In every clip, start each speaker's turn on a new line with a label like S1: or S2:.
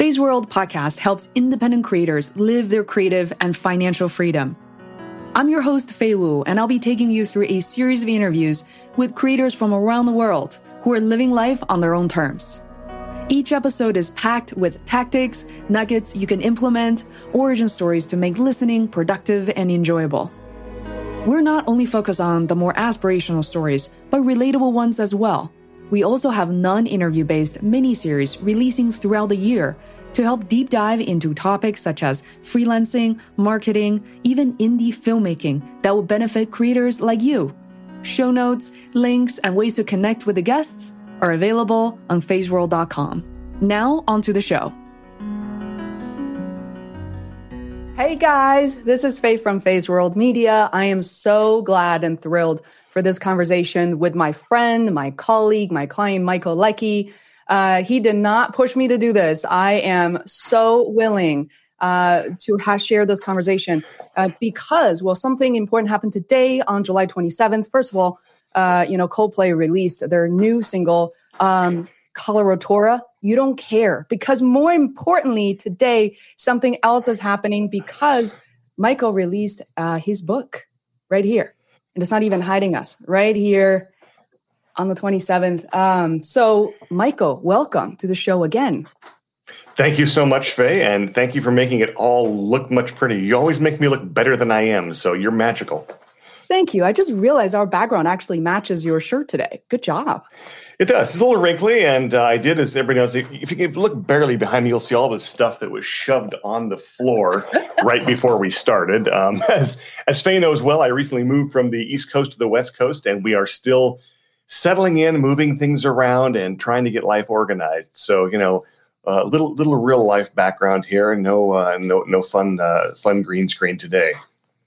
S1: Feisworld podcast helps independent creators live their creative and financial freedom. I'm your host, Fei Wu, and I'll be taking you through a series of interviews with creators from around the world who are living life on their own terms. Each episode is packed with tactics, nuggets you can implement, origin stories to make listening productive and enjoyable. We're not only focused on the more aspirational stories, but relatable ones as well. We also have non interview based mini series releasing throughout the year to help deep dive into topics such as freelancing, marketing, even indie filmmaking that will benefit creators like you. Show notes, links, and ways to connect with the guests are available on feisworld.com. Now, onto the show. Hey guys, this is Fei from Feisworld Media. I am so glad and thrilled for this conversation with my friend, my colleague, my client, Michael Leckie. Uh, he did not push me to do this. I am so willing uh, to have share this conversation uh, because, well, something important happened today on July 27th. First of all, uh, you know, Coldplay released their new single, um, Coloratura. You don't care because more importantly, today, something else is happening because Michael released uh, his book right here. And it's not even hiding us right here on the 27th. Um, so, Michael, welcome to the show again.
S2: Thank you so much, Fei, and thank you for making it all look much pretty. You always make me look better than I am, so you're magical.
S1: Thank you. I just realized our background actually matches your shirt today. Good job.
S2: It does. It's a little wrinkly, and uh, I did, as everybody knows, if, you, if you look barely behind me, you'll see all the stuff that was shoved on the floor right before we started. Um, as as Fei knows well, I recently moved from the East Coast to the West Coast, and we are still settling in, moving things around, and trying to get life organized. So, you know, a uh, little little real life background here. No uh, no no fun uh, fun green screen today.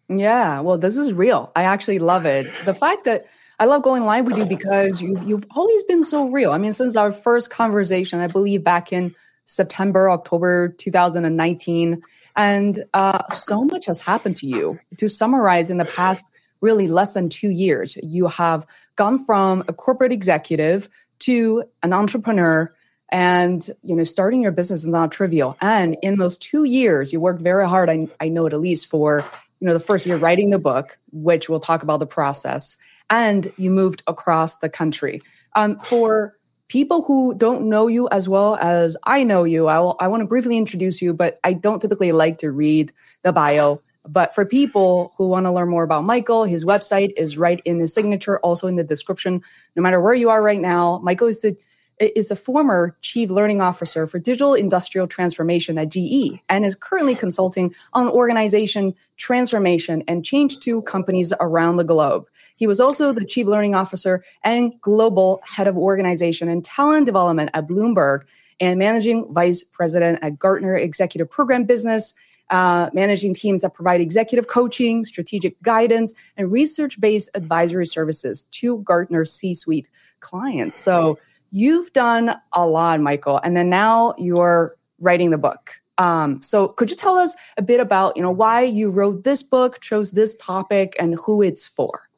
S1: Yeah, well, this is real. I actually love it. The fact that I love going live with you because you've, you've always been so real. I mean, since our first conversation, I believe back in September, October 2019, and uh, so much has happened to you. To summarize, in the past really less than two years, you have gone from a corporate executive to an entrepreneur and you know starting your business is not trivial and in those two years you worked very hard i, I know at least for you know the first year writing the book which we'll talk about the process and you moved across the country. Um, for people who don't know you as well as I know you, I, will, I want to briefly introduce you, but I don't typically like to read the bio. But for people who want to learn more about Michael, his website is right in the signature, also in the description. No matter where you are right now, Michael is the is the former chief learning officer for digital industrial transformation at GE and is currently consulting on organization transformation and change to companies around the globe. He was also the chief learning officer and global head of organization and talent development at Bloomberg and managing vice president at Gartner Executive Program Business. Uh, managing teams that provide executive coaching, strategic guidance, and research based advisory services to Gartner C suite clients. So, You've done a lot, Michael, and then now you're writing the book. Um, so could you tell us a bit about, you know, why you wrote this book, chose this topic, and who it's for?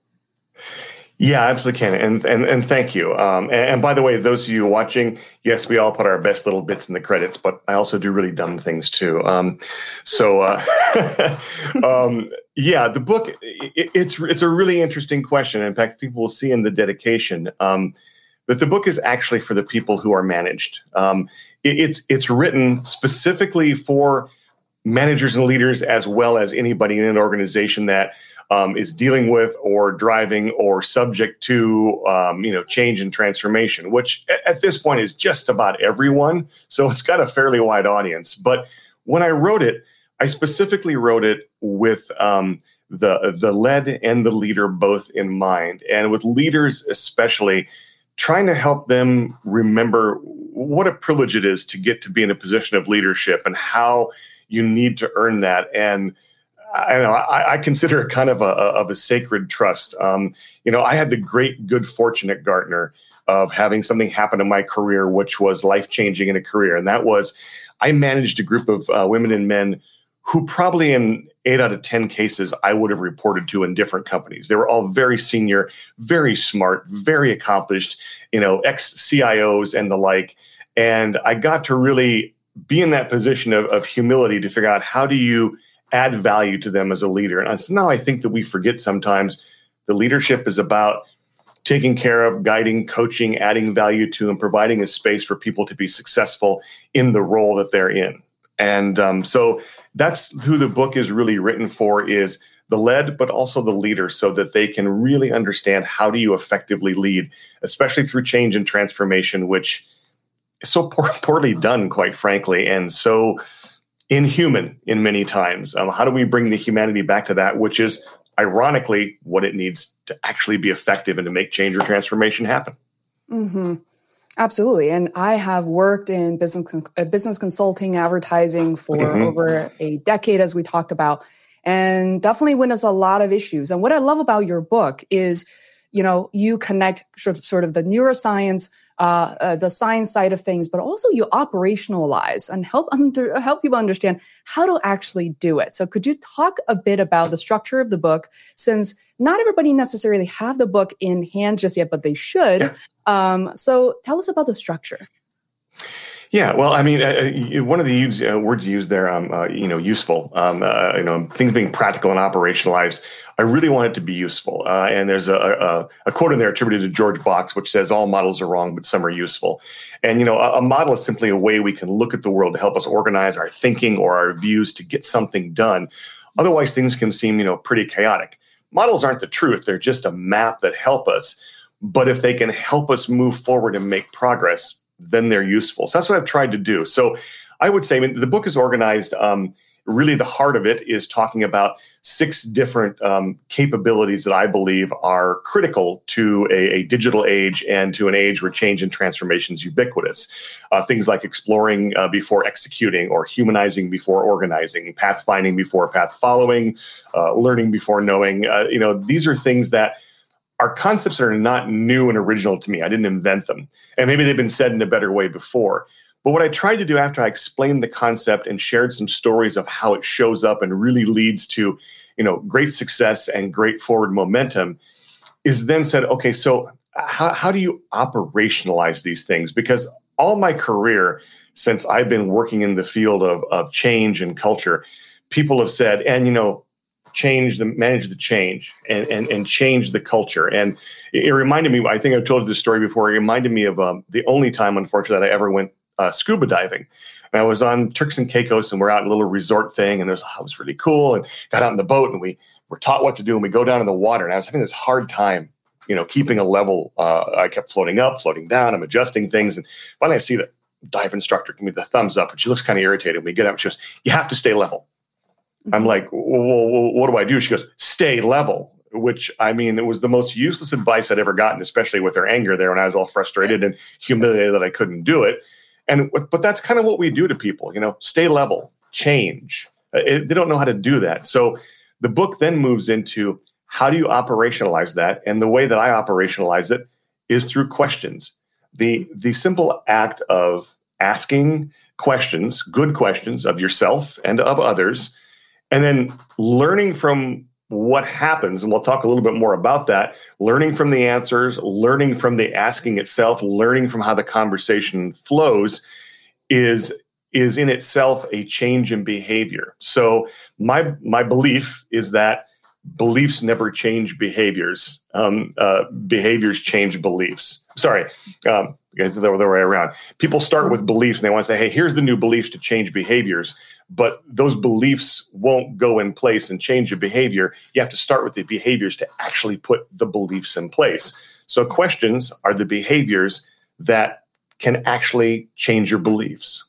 S2: Yeah, absolutely can. And and and thank you. Um, and, and, by the way, those of you watching, yes, we all put our best little bits in the credits, but I also do really dumb things too. Um, so uh, um, yeah, the book it, it's it's a really interesting question. In fact, people will see in the dedication. Um, that the book is actually for the people who are managed. Um, it, it's it's written specifically for managers and leaders as well as anybody in an organization that um, is dealing with or driving or subject to um, you know change and transformation, which at, this point is just about everyone. So it's got a fairly wide audience. But when I wrote it, I specifically wrote it with um, the the lead and the leader both in mind, and with leaders especially trying to help them remember what a privilege it is to get to be in a position of leadership and how you need to earn that. And I know I, I consider it kind of a, of a sacred trust. Um, you know, I had the great good fortune at Gartner of having something happen in my career, which was life changing in a career, and that was I managed a group of uh, women and men who probably in eight out of 10 cases I would have reported to in different companies. They were all very senior, very smart, very accomplished, you know, ex CIOs and the like. And I got to really be in that position of, of humility to figure out how do you add value to them as a leader. And so now I think that we forget sometimes the leadership is about taking care of, guiding, coaching, adding value to, and providing a space for people to be successful in the role that they're in. And um, so that's who the book is really written for is the led, but also the leader, so that they can really understand how do you effectively lead, especially through change and transformation, which is so poor, poorly done, quite frankly, and so inhuman in many times. Um, how do we bring the humanity back to that, which is ironically what it needs to actually be effective and to make change or transformation happen?
S1: Mm-hmm. Absolutely. And I have worked in business uh, business consulting, advertising for mm-hmm. over a decade, as we talked about, and definitely witness a lot of issues. And what I love about your book is, you know, you connect sort of the neuroscience uh, uh, the science side of things, but also you operationalize and help under, help people understand how to actually do it. So, could you talk a bit about the structure of the book, since not everybody necessarily have the book in hand just yet, but they should. Um, so, tell us about the structure.
S2: Yeah, well, I mean, uh, uh one of the use, uh, words you use there, um, uh, you know, useful. Um, uh, you know, things being practical and operationalized. I really want it to be useful. Uh, and there's a, a, a, quote in there attributed to George Box, which says, "All models are wrong, but some are useful." And you know, a, a model is simply a way we can look at the world to help us organize our thinking or our views to get something done. Otherwise, things can seem, you know, pretty chaotic. Models aren't the truth; they're just a map that help us. But if they can help us move forward and make progress, then they're useful. So that's what I've tried to do. So I would say I mean, the book is organized. Um, really, the heart of it is talking about six different um, capabilities that I believe are critical to a, a, digital age and to an age where change and transformation is ubiquitous. Uh, things like exploring uh, before executing, or humanizing before organizing, pathfinding before path following, uh, learning before knowing. Uh, you know, these are things that are concepts that are not new and original to me. I didn't invent them. And maybe they've been said in a better way before. But what I tried to do after I explained the concept and shared some stories of how it shows up and really leads to, you know, great success and great forward momentum is then said, okay, so how, how do you operationalize these things? Because all my career, since I've been working in the field of, of change and culture, people have said, and you know, change the manage the change and and, and change the culture. And it, reminded me. I think I've told you this story before. It reminded me of um, the only time, unfortunately, that I ever went uh, scuba diving. And I was on Turks and Caicos, and we're out in a little resort thing, and there's oh, it was really cool. And got out in the boat, and we were taught what to do, and we go down in the water. And I was having this hard time you know, keeping a level. Uh, I kept floating up, floating down. I'm adjusting things, and finally I see the dive instructor give me the thumbs up, and she looks kind of irritated. We get out, she goes, "You have to stay level." I'm mm-hmm. like, well, what do I do? She goes, stay level, which I mean, it was the most useless advice I'd ever gotten, especially with her anger there when I was all frustrated and humiliated that I couldn't do it. And but that's kind of what we do to people, you know, stay level, change. Uh, it, they don't know how to do that. So the book then moves into how do you operationalize that? And the way that I operationalize it is through questions. The the simple act of asking questions, good questions of yourself and of others and then learning from what happens and we'll talk a little bit more about that. Learning from the answers learning from the asking itself learning from how the conversation flows is is in itself a change in behavior. So my my belief is that beliefs never change behaviors um, uh, behaviors change beliefs sorry um, it's the other way around. People start with beliefs and they want to say, hey, here's the new beliefs to change behaviors. But those beliefs won't go in place and change your behavior. You have to start with the behaviors to actually put the beliefs in place. So, questions are the behaviors that can actually change your beliefs.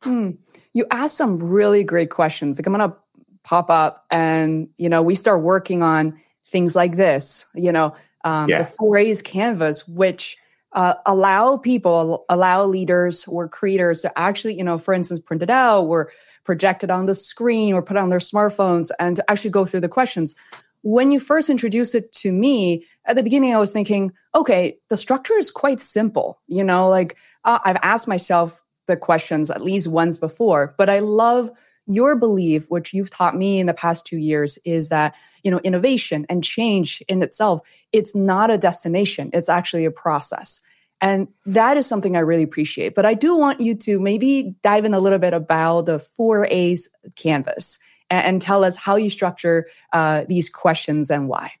S1: Hmm. You asked some really great questions. Like I'm going to pop up and, you know, we start working on things like this, you know, um, yeah. the four A's canvas, which uh, allow people, allow leaders or creators to actually, you know, for instance, print it out or project it on the screen or put it on their smartphones and to actually go through the questions. When you first introduced it to me, at the beginning, I was thinking, okay, the structure is quite simple. You know, like uh, I've asked myself the questions at least once before, but I love your belief which you've taught me in the past 2 years is that you know innovation and change in itself it's not a destination it's actually a process And that is something I really appreciate. But I do want you to maybe dive in a little bit about the four A's canvas and, and tell us how you structure uh, these questions and why.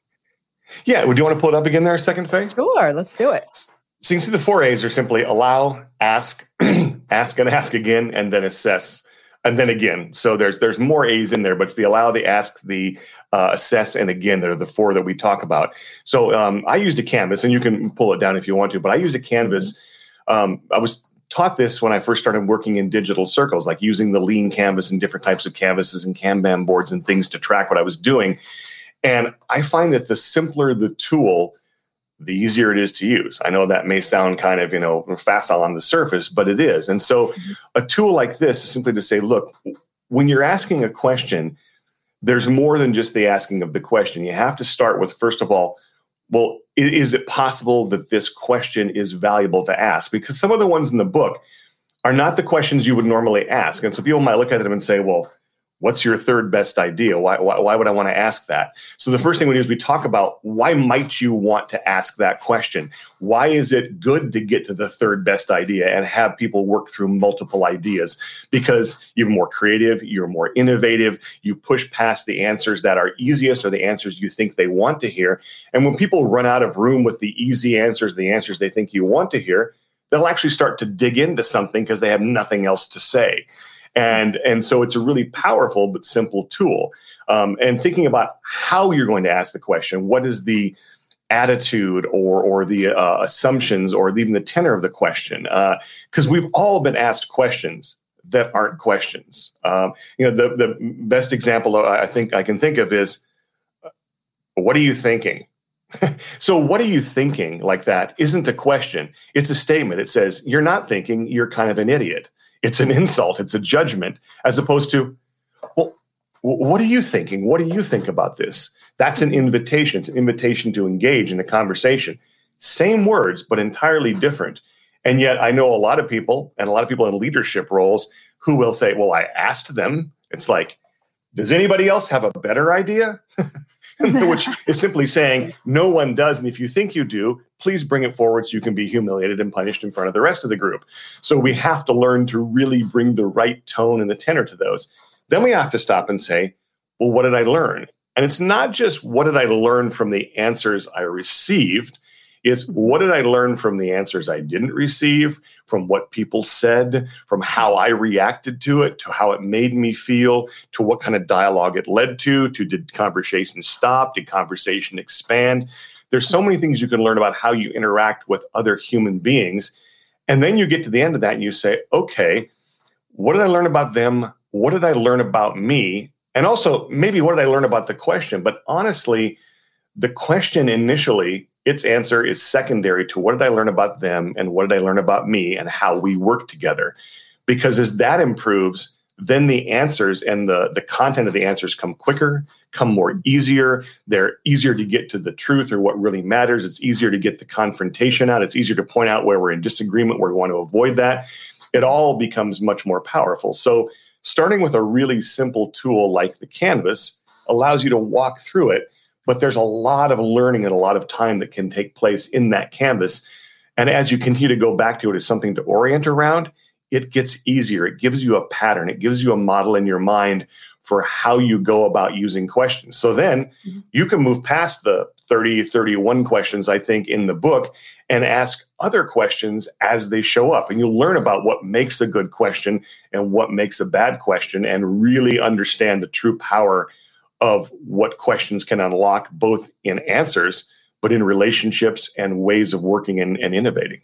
S2: Yeah, would you want to pull it up again there a second, Fei?
S1: Sure, let's do it.
S2: So you can see the four A's are simply allow, ask, ask and ask again, and then assess and then again. So there's there's more A's in there, but it's the allow, the ask, the uh, assess, and again. They're the four that we talk about. So um, I used a canvas, and you can pull it down if you want to. But I use a canvas. Um, I was taught this when I first started working in digital circles, like using the lean canvas and different types of canvases and Kanban boards and things to track what I was doing. And I find that the simpler the tool, the easier it is to use. I know that may sound kind of, you know, facile on the surface, but it is. And so a tool like this is simply to say, look, when you're asking a question, there's more than just the asking of the question. You have to start with, first of all, well, is it possible that this question is valuable to ask? Because some of the ones in the book are not the questions you would normally ask. And so people might look at them and say, well, what's your third best idea? Why, why, why, would I want to ask that? So the first thing we do is we talk about why might you want to ask that question? Why is it good to get to the third best idea and have people work through multiple ideas? Because you're more creative, you're more innovative, you push past the answers that are easiest or the answers you think they want to hear. And when people run out of room with the easy answers, the answers they think you want to hear, they'll actually start to dig into something because they have nothing else to say and and so it's a really powerful but simple tool. Um, and thinking about how you're going to ask the question what is the attitude or or the uh, assumptions or even the tenor of the question? Because uh, we've all been asked questions that aren't questions. Um, you know the the best example i think i can think of is what are you thinking? So what are you thinking like that isn't a question. It's a statement. It says you're not thinking. You're kind of an idiot it's an insult, it's a judgment, as opposed to, well, what are you thinking? What do you think about this? That's an invitation. It's an invitation to engage in a conversation. Same words, but entirely different. And yet, I know a lot of people and a lot of people in leadership roles who will say, Well, I asked them. It's like, does anybody else have a better idea? which is simply saying no one does. And if you think you do, please bring it forward so you can be humiliated and punished in front of the rest of the group. So we have to learn to really bring the right tone and the tenor to those. Then we have to stop and say, well, what did I learn? And it's not just what did I learn from the answers I received, is what did I learn from the answers I didn't receive, from what people said, from how I reacted to it, to how it made me feel, to what kind of dialogue it led to, to did conversation stop, did conversation expand? There's so many things you can learn about how you interact with other human beings. And then you get to the end of that and you say, okay, what did I learn about them? What did I learn about me? And also, maybe what did I learn about the question? But honestly, the question initially its answer is secondary to what did I learn about them and what did I learn about me and how we work together. Because as that improves, then the answers and the, the content of the answers come quicker, come more easier. They're easier to get to the truth or what really matters. It's easier to get the confrontation out. It's easier to point out where we're in disagreement, where we want to avoid that. It all becomes much more powerful. So, starting with a really simple tool like the canvas allows you to walk through it but there's a lot of learning and a lot of time that can take place in that canvas. And as you continue to go back to it as something to orient around, it gets easier. It gives you a pattern, it gives you a model in your mind for how you go about using questions. So then mm-hmm. you can move past the 30, 31 questions, I think, in the book and ask other questions as they show up. And you'll learn about what makes a good question and what makes a bad question and really understand the true power of what questions can unlock both in answers, but in relationships and ways of working and, and innovating.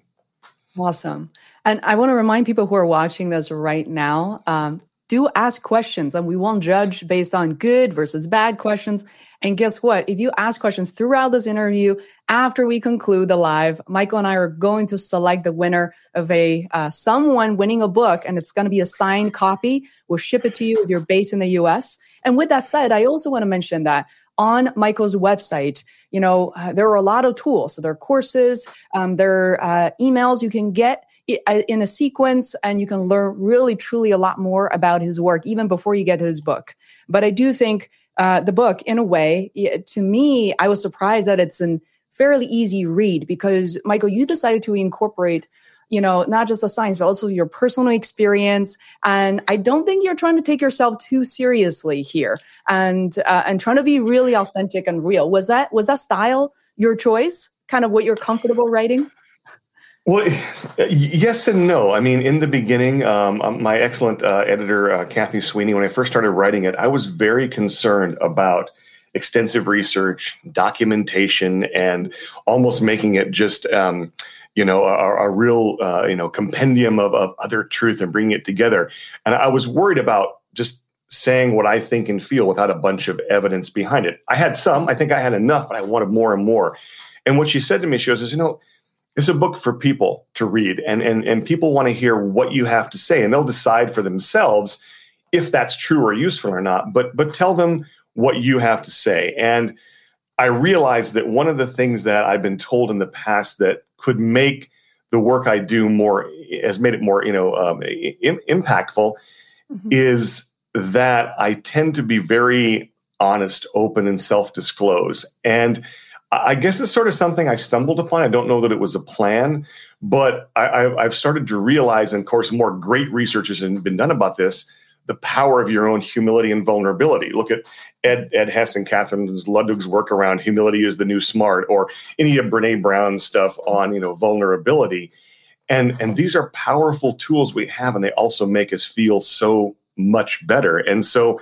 S1: Awesome. And I want to remind people who are watching this right now um, do ask questions, and we won't judge based on good versus bad questions. And guess what? If you ask questions throughout this interview, after we conclude the live, Michael and I are going to select the winner of a uh, someone winning a book, and it's going to be a signed copy. We'll ship it to you if you're based in the U.S. And with that said, I also want to mention that on Michael's website, you know, uh, there are a lot of tools. So there are courses, um, there are uh, emails you can get uh, in a sequence, and you can learn really, truly a lot more about his work even before you get to his book. But I do think uh, the book, in a way, to me, I was surprised that it's an fairly easy read because Michael, you decided to incorporate you know, not just the science, but also your personal experience. And I don't think you're trying to take yourself too seriously here, and uh, and trying to be really authentic and real. Was that was that style your choice? Kind of what you're comfortable writing?
S2: Well, yes and no. I mean, in the beginning, um, um, my excellent uh, editor, uh, Kathy Sweeney, when I first started writing it, I was very concerned about extensive research, documentation, and almost making it just um, you know, a, a real, uh, you know, compendium of, of other truth and bringing it together. And I was worried about just saying what I think and feel without a bunch of evidence behind it. I had some, I think I had enough, but I wanted more and more. And what she said to me, she goes, you know, it's a book for people to read and, and, and people want to hear what you have to say and they'll decide for themselves if that's true or useful or not, but, but tell them what you have to say. And I realized that one of the things that I've been told in the past that could make the work I do more has made it more you know um, impactful mm-hmm. is that I tend to be very honest, open, and self disclose. And I guess it's sort of something I stumbled upon. I don't know that it was a plan, but I, have started to realize, and of course, more great research has been done about this the power of your own humility and vulnerability. Look at Ed, Ed Hess and Katherine Ludwig's work around humility is the new smart, or any of Brene Brown's stuff on you know vulnerability, and and these are powerful tools we have, and they also make us feel so much better. And so,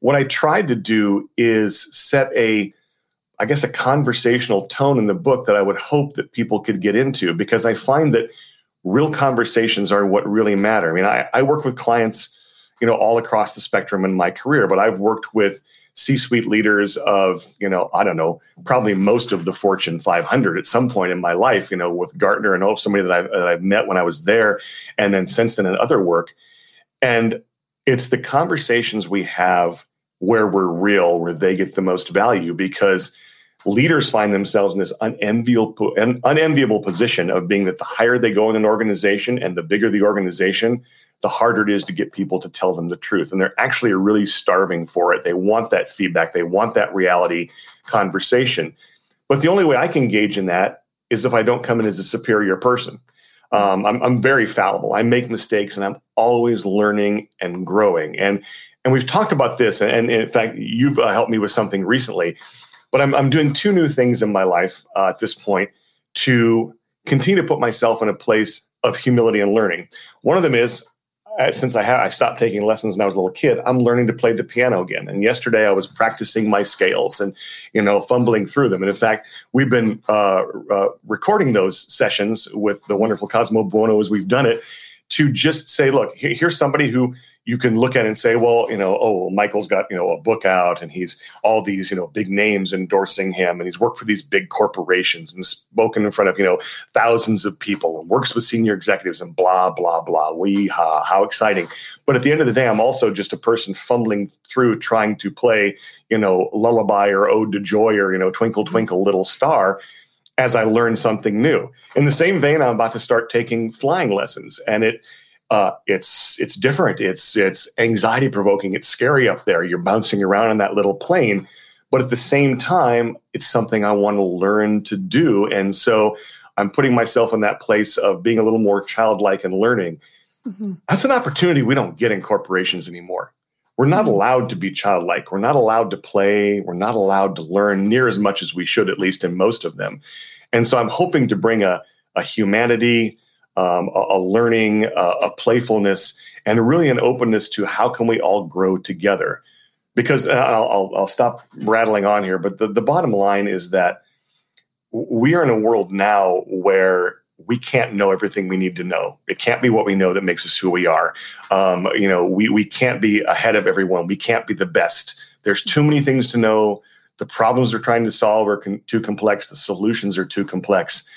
S2: what I tried to do is set a I guess a conversational tone in the book that I would hope that people could get into because I find that real conversations are what really matter. I mean, I, I work with clients you know, all across the spectrum in my career. But I've worked with C-suite leaders of, you know, I don't know, probably most of the Fortune 500 at some point in my life. You know, with Gartner and oh, somebody that I've, that I've met when I was there, and then since then in other work. And it's the conversations we have where we're real, where they get the most value, because leaders find themselves in this unenviable, unenviable position of being that the higher they go in an organization and the bigger the organization, the harder it is to get people to tell them the truth. And they're actually really starving for it. They want that feedback, they want that reality conversation. But the only way I can engage in that is if I don't come in as a superior person. Um, I'm, I'm very fallible. I make mistakes and I'm always learning and growing. And and we've talked about this, and, and in fact, you've uh, helped me with something recently. But I'm, I'm doing two new things in my life uh, at this point to continue to put myself in a place of humility and learning. One of them is uh, since I have I stopped taking lessons when I was a little kid, I'm learning to play the piano again. And yesterday I was practicing my scales and you know fumbling through them. And in fact, we've been uh, uh, recording those sessions with the wonderful Cosmo Buono as we've done it to just say, look, here's somebody who you can look at and say, well, you know, oh, Michael's got, you know, a book out and he's all these, you know, big names endorsing him and he's worked for these big corporations and spoken in front of, you know, thousands of people and works with senior executives and blah, blah, blah. Wee ha, how exciting. But at the end of the day, I'm also just a person fumbling through trying to play, you know, lullaby or ode to joy or, you know, twinkle, twinkle, little star as I learn something new. In the same vein, I'm about to start taking flying lessons and it, uh, it's it's different. It's it's anxiety provoking. It's scary up there. You're bouncing around in that little plane, but at the same time, it's something I want to learn to do. And so I'm putting myself in that place of being a little more childlike and learning. Mm-hmm. That's an opportunity we don't get in corporations anymore. We're not mm-hmm. allowed to be childlike. We're not allowed to play. We're not allowed to learn near as much as we should, at least in most of them. And so I'm hoping to bring a, a humanity, um, a, a, learning, uh, a playfulness, and really an openness to how can we all grow together. Because I'll, I'll, I'll stop rattling on here, but the, the bottom line is that we are in a world now where we can't know everything we need to know. It can't be what we know that makes us who we are. Um, you know, we, we can't be ahead of everyone. We can't be the best. There's too many things to know. The problems we're trying to solve are con- too complex. The solutions are too complex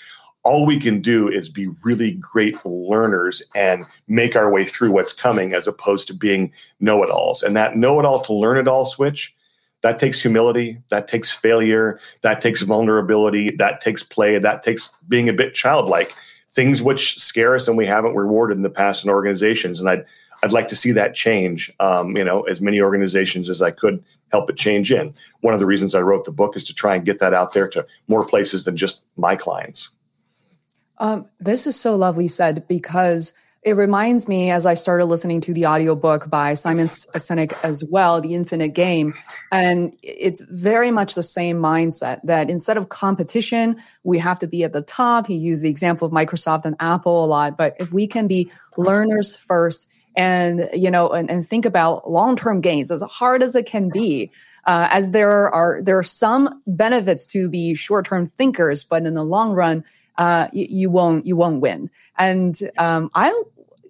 S2: all we can do is be really great learners and make our way through what's coming as opposed to being know-it-alls and that know-it-all to learn-it-all switch that takes humility that takes failure that takes vulnerability that takes play that takes being a bit childlike things which scare us and we haven't rewarded in the past in organizations and i'd I'd like to see that change. Um, you know, as many organizations as I could help it change in. One of the reasons I wrote the book is to try and get that out there to more places than just my clients.
S1: Um, this is so lovely said because it reminds me as I started listening to the audiobook by Simon Sinek as well, The Infinite Game. And it's very much the same mindset that instead of competition, we have to be at the top. He used the example of Microsoft and Apple a lot. But if we can be learners first and, you know, and, and think about long-term gains, as hard as it can be, uh, as there are there are some benefits to be short-term thinkers, but in the long run, uh, you, you, won't you won't win. And um, I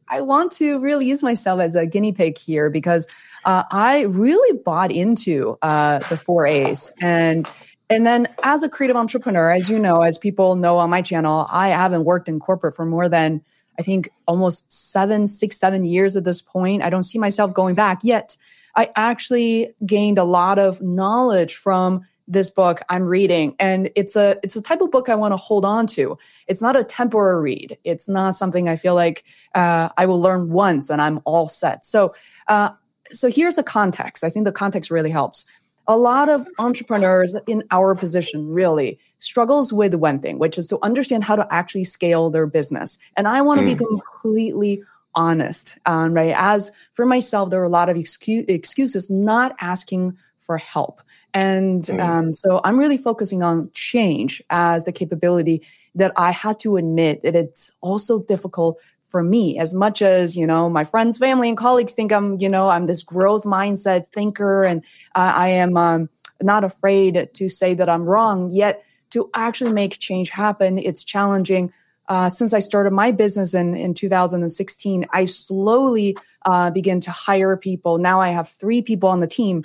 S1: I want to really use myself as a guinea pig here because uh, I really bought into uh, the four A's and. And then, as a creative entrepreneur, as you know, as people know on my channel, I haven't worked in corporate for more than I think almost seven, six, seven years at this point. I don't see myself going back yet. I actually gained a lot of knowledge from this book I'm reading and it's a it's a type of book I want to hold on to. It's not a temporary read. It's not something I feel like uh, I will learn once and I'm all set. So uh, so here's the context. I think the context really helps. A lot of entrepreneurs in our position really struggles with one thing, which is to understand how to actually scale their business. And I want to mm. be completely honest, um, right? As for myself, there are a lot of excuse, excuses not asking for help. And mm. um, so I'm really focusing on change as the capability that I had to admit that it's also difficult for me as much as you know my friends family and colleagues think i'm you know i'm this growth mindset thinker and uh, i am um, not afraid to say that i'm wrong yet to actually make change happen it's challenging uh, since I started my business in, in 2016, I slowly uh, began to hire people. Now I have three people on the team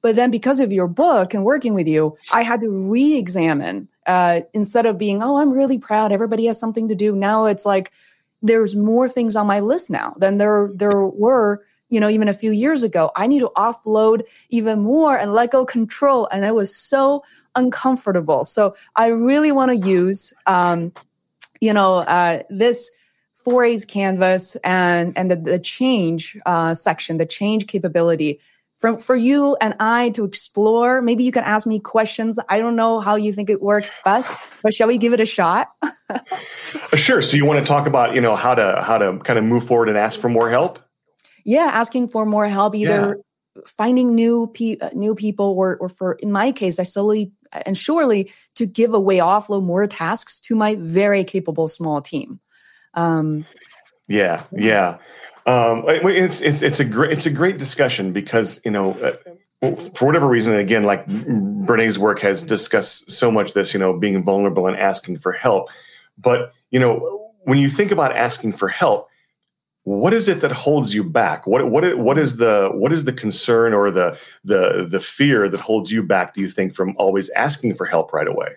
S1: but then because of your book and working with you, I had to re examine uh, instead of being, oh, I'm really proud. Everybody has something to do. Now it's like there's more things on my list now than there, there were, you know, even a few years ago. I need to offload even more and let go control. And it was so uncomfortable. So I really want to use, um, you know, uh, this 4A's canvas and, and the, the change uh, section, the change capability for, for you and I to explore. Maybe you can ask me questions. I don't know how you think it works best, but shall we give it a shot?
S2: Sure. So you want to talk about, you know, how to how to kind of move forward and ask for more help?
S1: Yeah, asking for more help, either yeah. finding new pe- uh, new people, or or for in my case, I slowly and surely to give away, offload more tasks to my very capable small team. Um,
S2: yeah, yeah. Um, it's it's it's a great it's a great discussion because you know uh, for whatever reason again like Brene's work has discussed so much this you know being vulnerable and asking for help, but you know when you think about asking for help, what is it that holds you back? What what what is the what is the concern or the the the fear that holds you back? Do you think from always asking for help right away?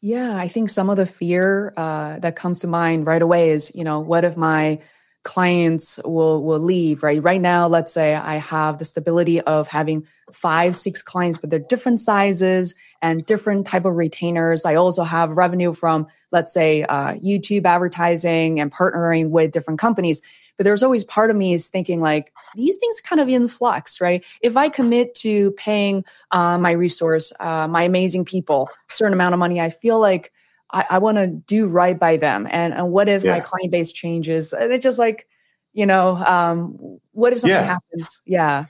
S1: Yeah, I think some of the fear uh, that comes to mind right away is you know what if my clients will will leave right? Right now let's say i have the stability of having five six clients but they're different sizes and different type of retainers. I also have revenue from let's say uh, youtube advertising and partnering with different companies. But there's always part of me is thinking like these things kind of in flux right? If i commit to paying uh, my resource uh, my amazing people certain amount of money i feel like I, I want to do right by them. And, and what if yeah. my client base changes? And it's just like, you know, um, what if something yeah. happens? Yeah.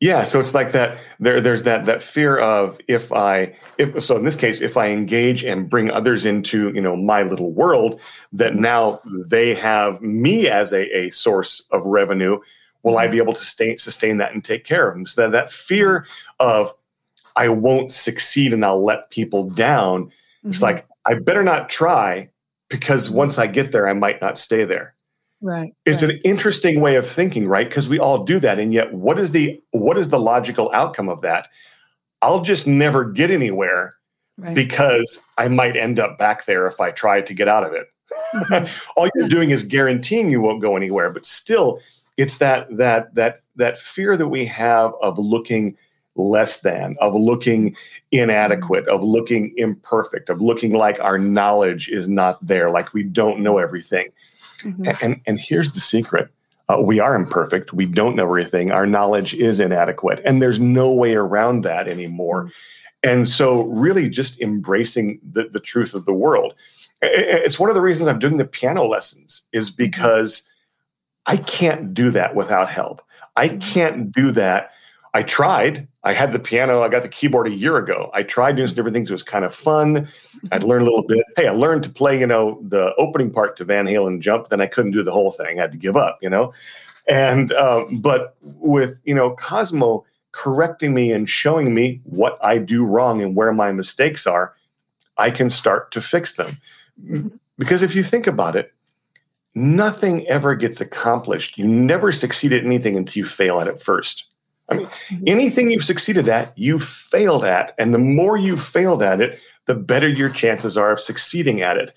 S2: Yeah, so it's like that. There, there's that that fear of if I, if so in this case, if I engage and bring others into you know my little world, that mm-hmm. now they have me as a, a source of revenue. Will I mm-hmm. be able to stay, sustain that and take care of them? So that, that fear of I won't succeed and I'll let people down. Mm-hmm. It's like I better not try because once I get there, I might not stay there.
S1: Right.
S2: It's
S1: right.
S2: an interesting way of thinking, right? Because we all do that. And yet what is the what is the logical outcome of that? I'll just never get anywhere right. because I might end up back there if I try to get out of it. Mm-hmm. all you're doing is guaranteeing you won't go anywhere, but still it's that that that that fear that we have of looking less than, of looking inadequate, of looking imperfect, of looking like our knowledge is not there, like we don't know everything. Mm-hmm. And, and here's the secret Uh, we are imperfect. We don't know everything. Our knowledge is inadequate. And there's no way around that anymore. Mm-hmm. And so, really, just embracing the, the truth of the world. It's one of the reasons I'm doing the piano lessons, is mm-hmm. because I can't do that without help. I mm-hmm. can't do that. I tried. I had the piano. I got the keyboard a year ago. I tried doing some different things. It was kind of fun. I'd learn a little bit. Hey, I learned to play, you know, the opening part to Van Halen Jump. Then I couldn't do the whole thing. I had to give up, you know. And um, but with you know Cosmo correcting me and showing me what I do wrong and where my mistakes are, I can start to fix them. Because if you think about it, nothing ever gets accomplished. You never succeed at anything until you fail at it first. I mean, anything you've succeeded at, you failed at. And the more you failed at it, the better your chances are of succeeding at it.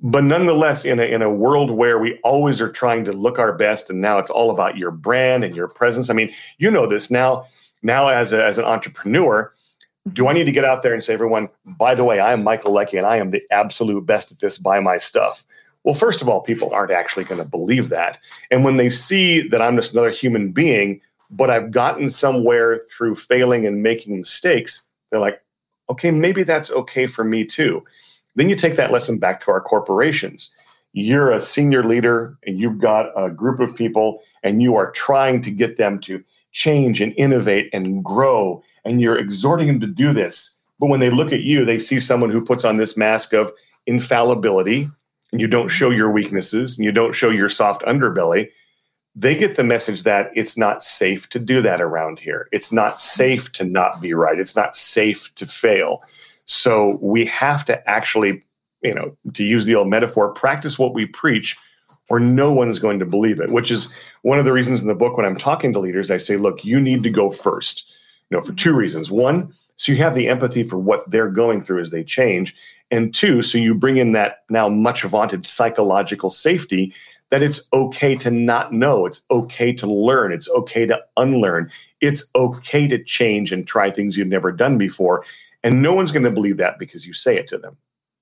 S2: But nonetheless, in a, in a world where we always are trying to look our best, and now it's all about your brand and your presence. I mean, you know this now. Now, as, a, as an entrepreneur, do I need to get out there and say, everyone, by the way, I am Michael Leckie and I am the absolute best at this. Buy my stuff. Well, first of all, people aren't actually going to believe that. And when they see that I'm just another human being, but I've gotten somewhere through failing and making mistakes, they're like, okay, maybe that's okay for me too. Then you take that lesson back to our corporations. You're a senior leader and you've got a group of people and you are trying to get them to change and innovate and grow and you're exhorting them to do this. But when they look at you, they see someone who puts on this mask of infallibility and you don't show your weaknesses and you don't show your soft underbelly, they get the message that it's not safe to do that around here. It's not safe to not be right. It's not safe to fail. So we have to actually, you know, to use the old metaphor, practice what we preach or no one's going to believe it, which is one of the reasons in the book when I'm talking to leaders, I say, look, you need to go first, you know, for two reasons. One, so you have the empathy for what they're going through as they change. And two, so you bring in that now much vaunted psychological safety that it's okay to not know. It's okay to learn. It's okay to unlearn. It's okay to change and try things you've never done before. And no one's going to believe that because you say it to them.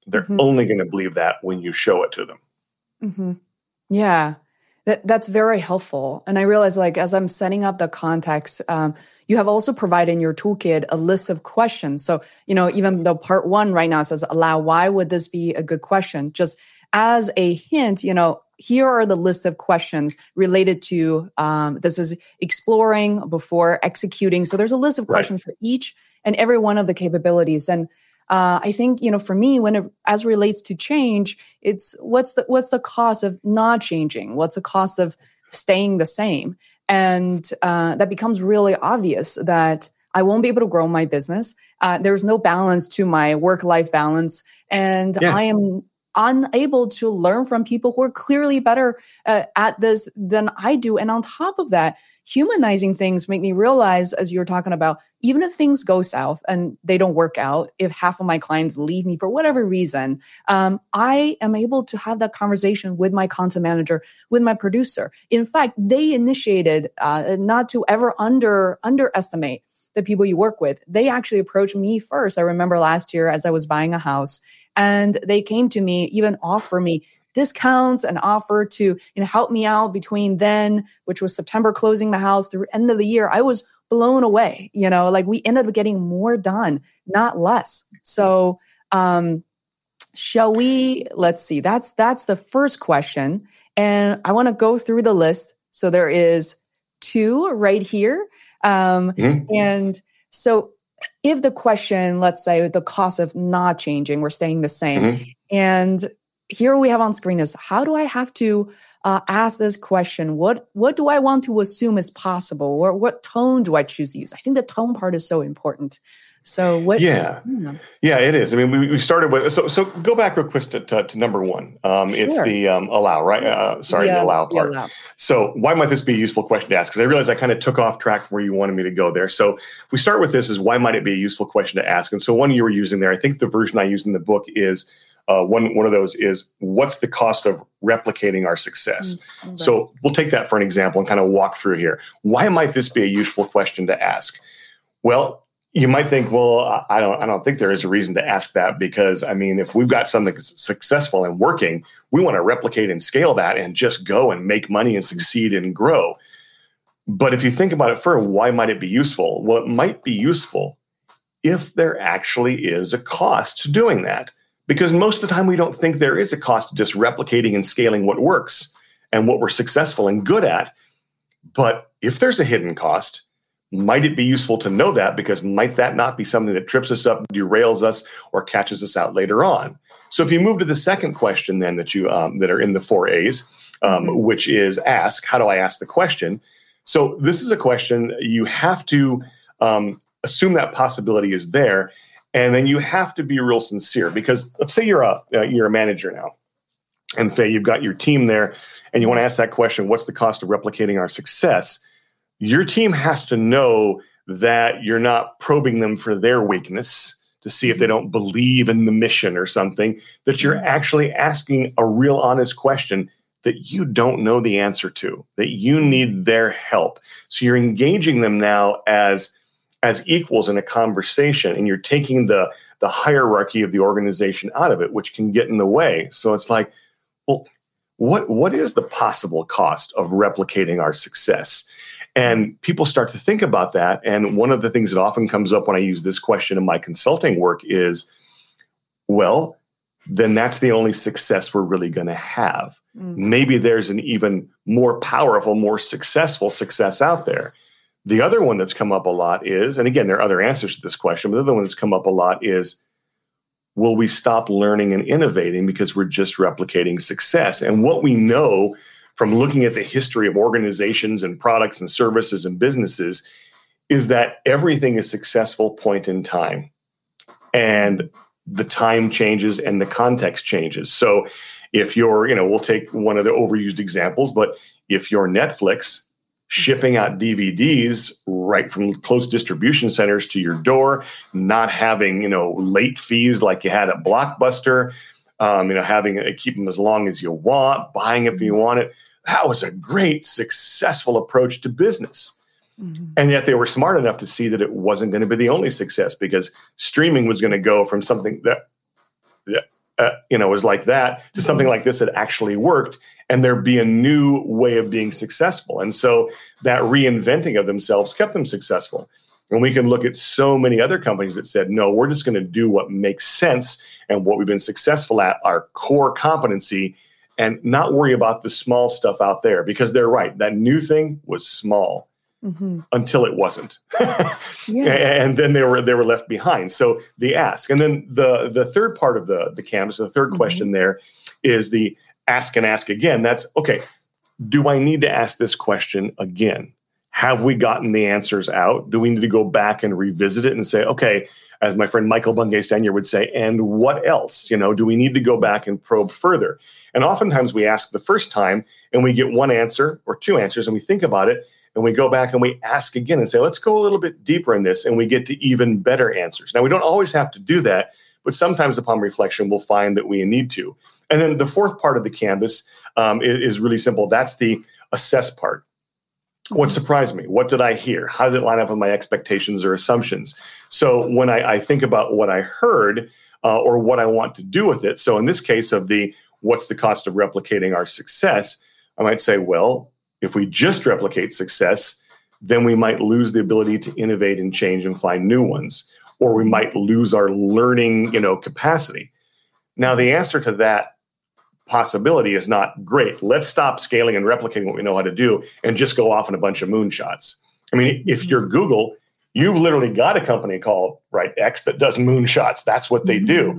S2: They're mm-hmm. only going to believe that when you show it to them.
S1: Mm-hmm. Yeah. That, that's very helpful. And I realize, like, as I'm setting up the context, um, you have also provided in your toolkit a list of questions. So, you know, even though part one right now says allow, why would this be a good question? Just as a hint, you know, here are the list of questions related to um, this is exploring before executing. So there's a list of right. questions for each and every one of the capabilities. And uh, I think you know, for me, when it as relates to change, it's what's the what's the cost of not changing? What's the cost of staying the same? And uh, that becomes really obvious that I won't be able to grow my business. Uh, there's no balance to my work life balance, and yeah. I am unable to learn from people who are clearly better uh, at this than I do. And on top of that, humanizing things make me realize, as you're talking about, even if things go south and they don't work out, if half of my clients leave me for whatever reason, um, I am able to have that conversation with my content manager, with my producer. In fact, they initiated uh, not to ever under underestimate the people you work with. They actually approached me first. I remember last year as I was buying a house and they came to me, even offer me discounts and offer to you know help me out between then which was september closing the house through end of the year. I was blown away you know like we ended up getting more done not less. So um shall we let's see that's that's the first question. And i want to go through the list. So there is two right here. Um mm-hmm. and so if the question, let's say the cost of not changing, we're staying the same. Mm-hmm. And here we have on screen is how do I have to uh, ask this question? What what do I want to assume is possible, or what tone do I choose to use? I think the tone part is so important. So what?
S2: Yeah, yeah, yeah it is. I mean, we, we started with so so go back real quick to, to, to number one. Um, sure. It's the um, allow, right? Uh, sorry, yeah, the allow part. Allow. So why might this be a useful question to ask? Because I realize I kind of took off track from where you wanted me to go there. So we start with this: is why might it be a useful question to ask? And so one you were using there, I think the version I used in the book is. Uh, one one of those is what's the cost of replicating our success. Mm-hmm. So we'll take that for an example and kind of walk through here. Why might this be a useful question to ask? Well, you might think, well, I don't, I don't think there is a reason to ask that because I mean, if we've got something successful and working, we want to replicate and scale that and just go and make money and succeed and grow. But if you think about it further, why might it be useful? Well, it might be useful if there actually is a cost to doing that. Because most of the time we don't think there is a cost to just replicating and scaling what works and what we're successful and good at. But if there's a hidden cost, might it be useful to know that because might that not be something that trips us up, derails us, or catches us out later on? So if you move to the second question, then that you um, that are in the four A's, um, mm-hmm. which is ask. How do I ask the question? So this is a question you have to um, assume that possibility is there, and then you have to be real sincere because let's say you're a uh, you're a manager now, and say you've got your team there, and you want to ask that question: What's the cost of replicating our success? Your team has to know that you're not probing them for their weakness to see if they don't believe in the mission or something, that you're mm-hmm. actually asking a real honest question that you don't know the answer to, that you mm-hmm. need their help. So you're engaging them now as as equals in a conversation and you're taking the the hierarchy of the organization out of it which can get in the way. So it's like, well, what what is the possible cost of replicating our success? And people start to think about that. And one of the things that often comes up when I use this question in my consulting work is, well, then that's the only success we're really going to have. Mm-hmm. Maybe there's an even more powerful, more successful success out there. The other one that's come up a lot is, and again, there are other answers to this question, but the other one that's come up a lot is will we stop learning and innovating because we're just replicating success? And what we know from looking at the history of organizations and products and services and businesses is that everything is successful point in time. And the time changes and the context changes. So if you're you know we'll take one of the overused examples but if you're netflix shipping out dvds right from close distribution centers to your door not having you know late fees like you had at blockbuster um, you know having it keep them as long as you want buying it if you want it that was a great, successful approach to business. Mm-hmm. And yet they were smart enough to see that it wasn't going to be the only success because streaming was going to go from something that, that uh, you know, was like that to mm-hmm. something like this that actually worked, and there'd be a new way of being successful. And so that reinventing of themselves kept them successful. And we can look at so many other companies that said, no, we're just going to do what makes sense and what we've been successful at, our core competency, and not worry about the small stuff out there because they're right. That new thing was small mm-hmm. until it wasn't. yeah. And then they were they were left behind. So the ask. And then the the third part of the the canvas, the 3rd mm-hmm. question there is the ask and ask again. That's okay. Do I need to ask this question again? Have we gotten the answers out? Do we need to go back and revisit it and say, okay, as my friend Michael Bungay Stanier would say, and what else? You know, do we need to go back and probe further? And oftentimes we ask the first time and we get one answer or two answers and we think about it and we go back and we ask again and say, let's go a little bit deeper in this and we get to even better answers. Now, we don't always have to do that, but sometimes upon reflection, we'll find that we need to. And then the fourth part of the canvas um, is, is really simple. That's the assess part. What surprised me? What did I hear? How did it line up with my expectations or assumptions? So when I, I think about what I heard uh, or what I want to do with it, so in this case of the what's the cost of replicating our success, I might say, well, if we just replicate success, then we might lose the ability to innovate and change and find new ones, or we might lose our learning, you know, capacity. Now, the answer to that possibility is not great. Let's stop scaling and replicating what we know how to do and just go off in a bunch of moonshots. I mean, if mm-hmm. you're Google, you've literally got a company called right X that does moonshots. That's what they do. Mm-hmm.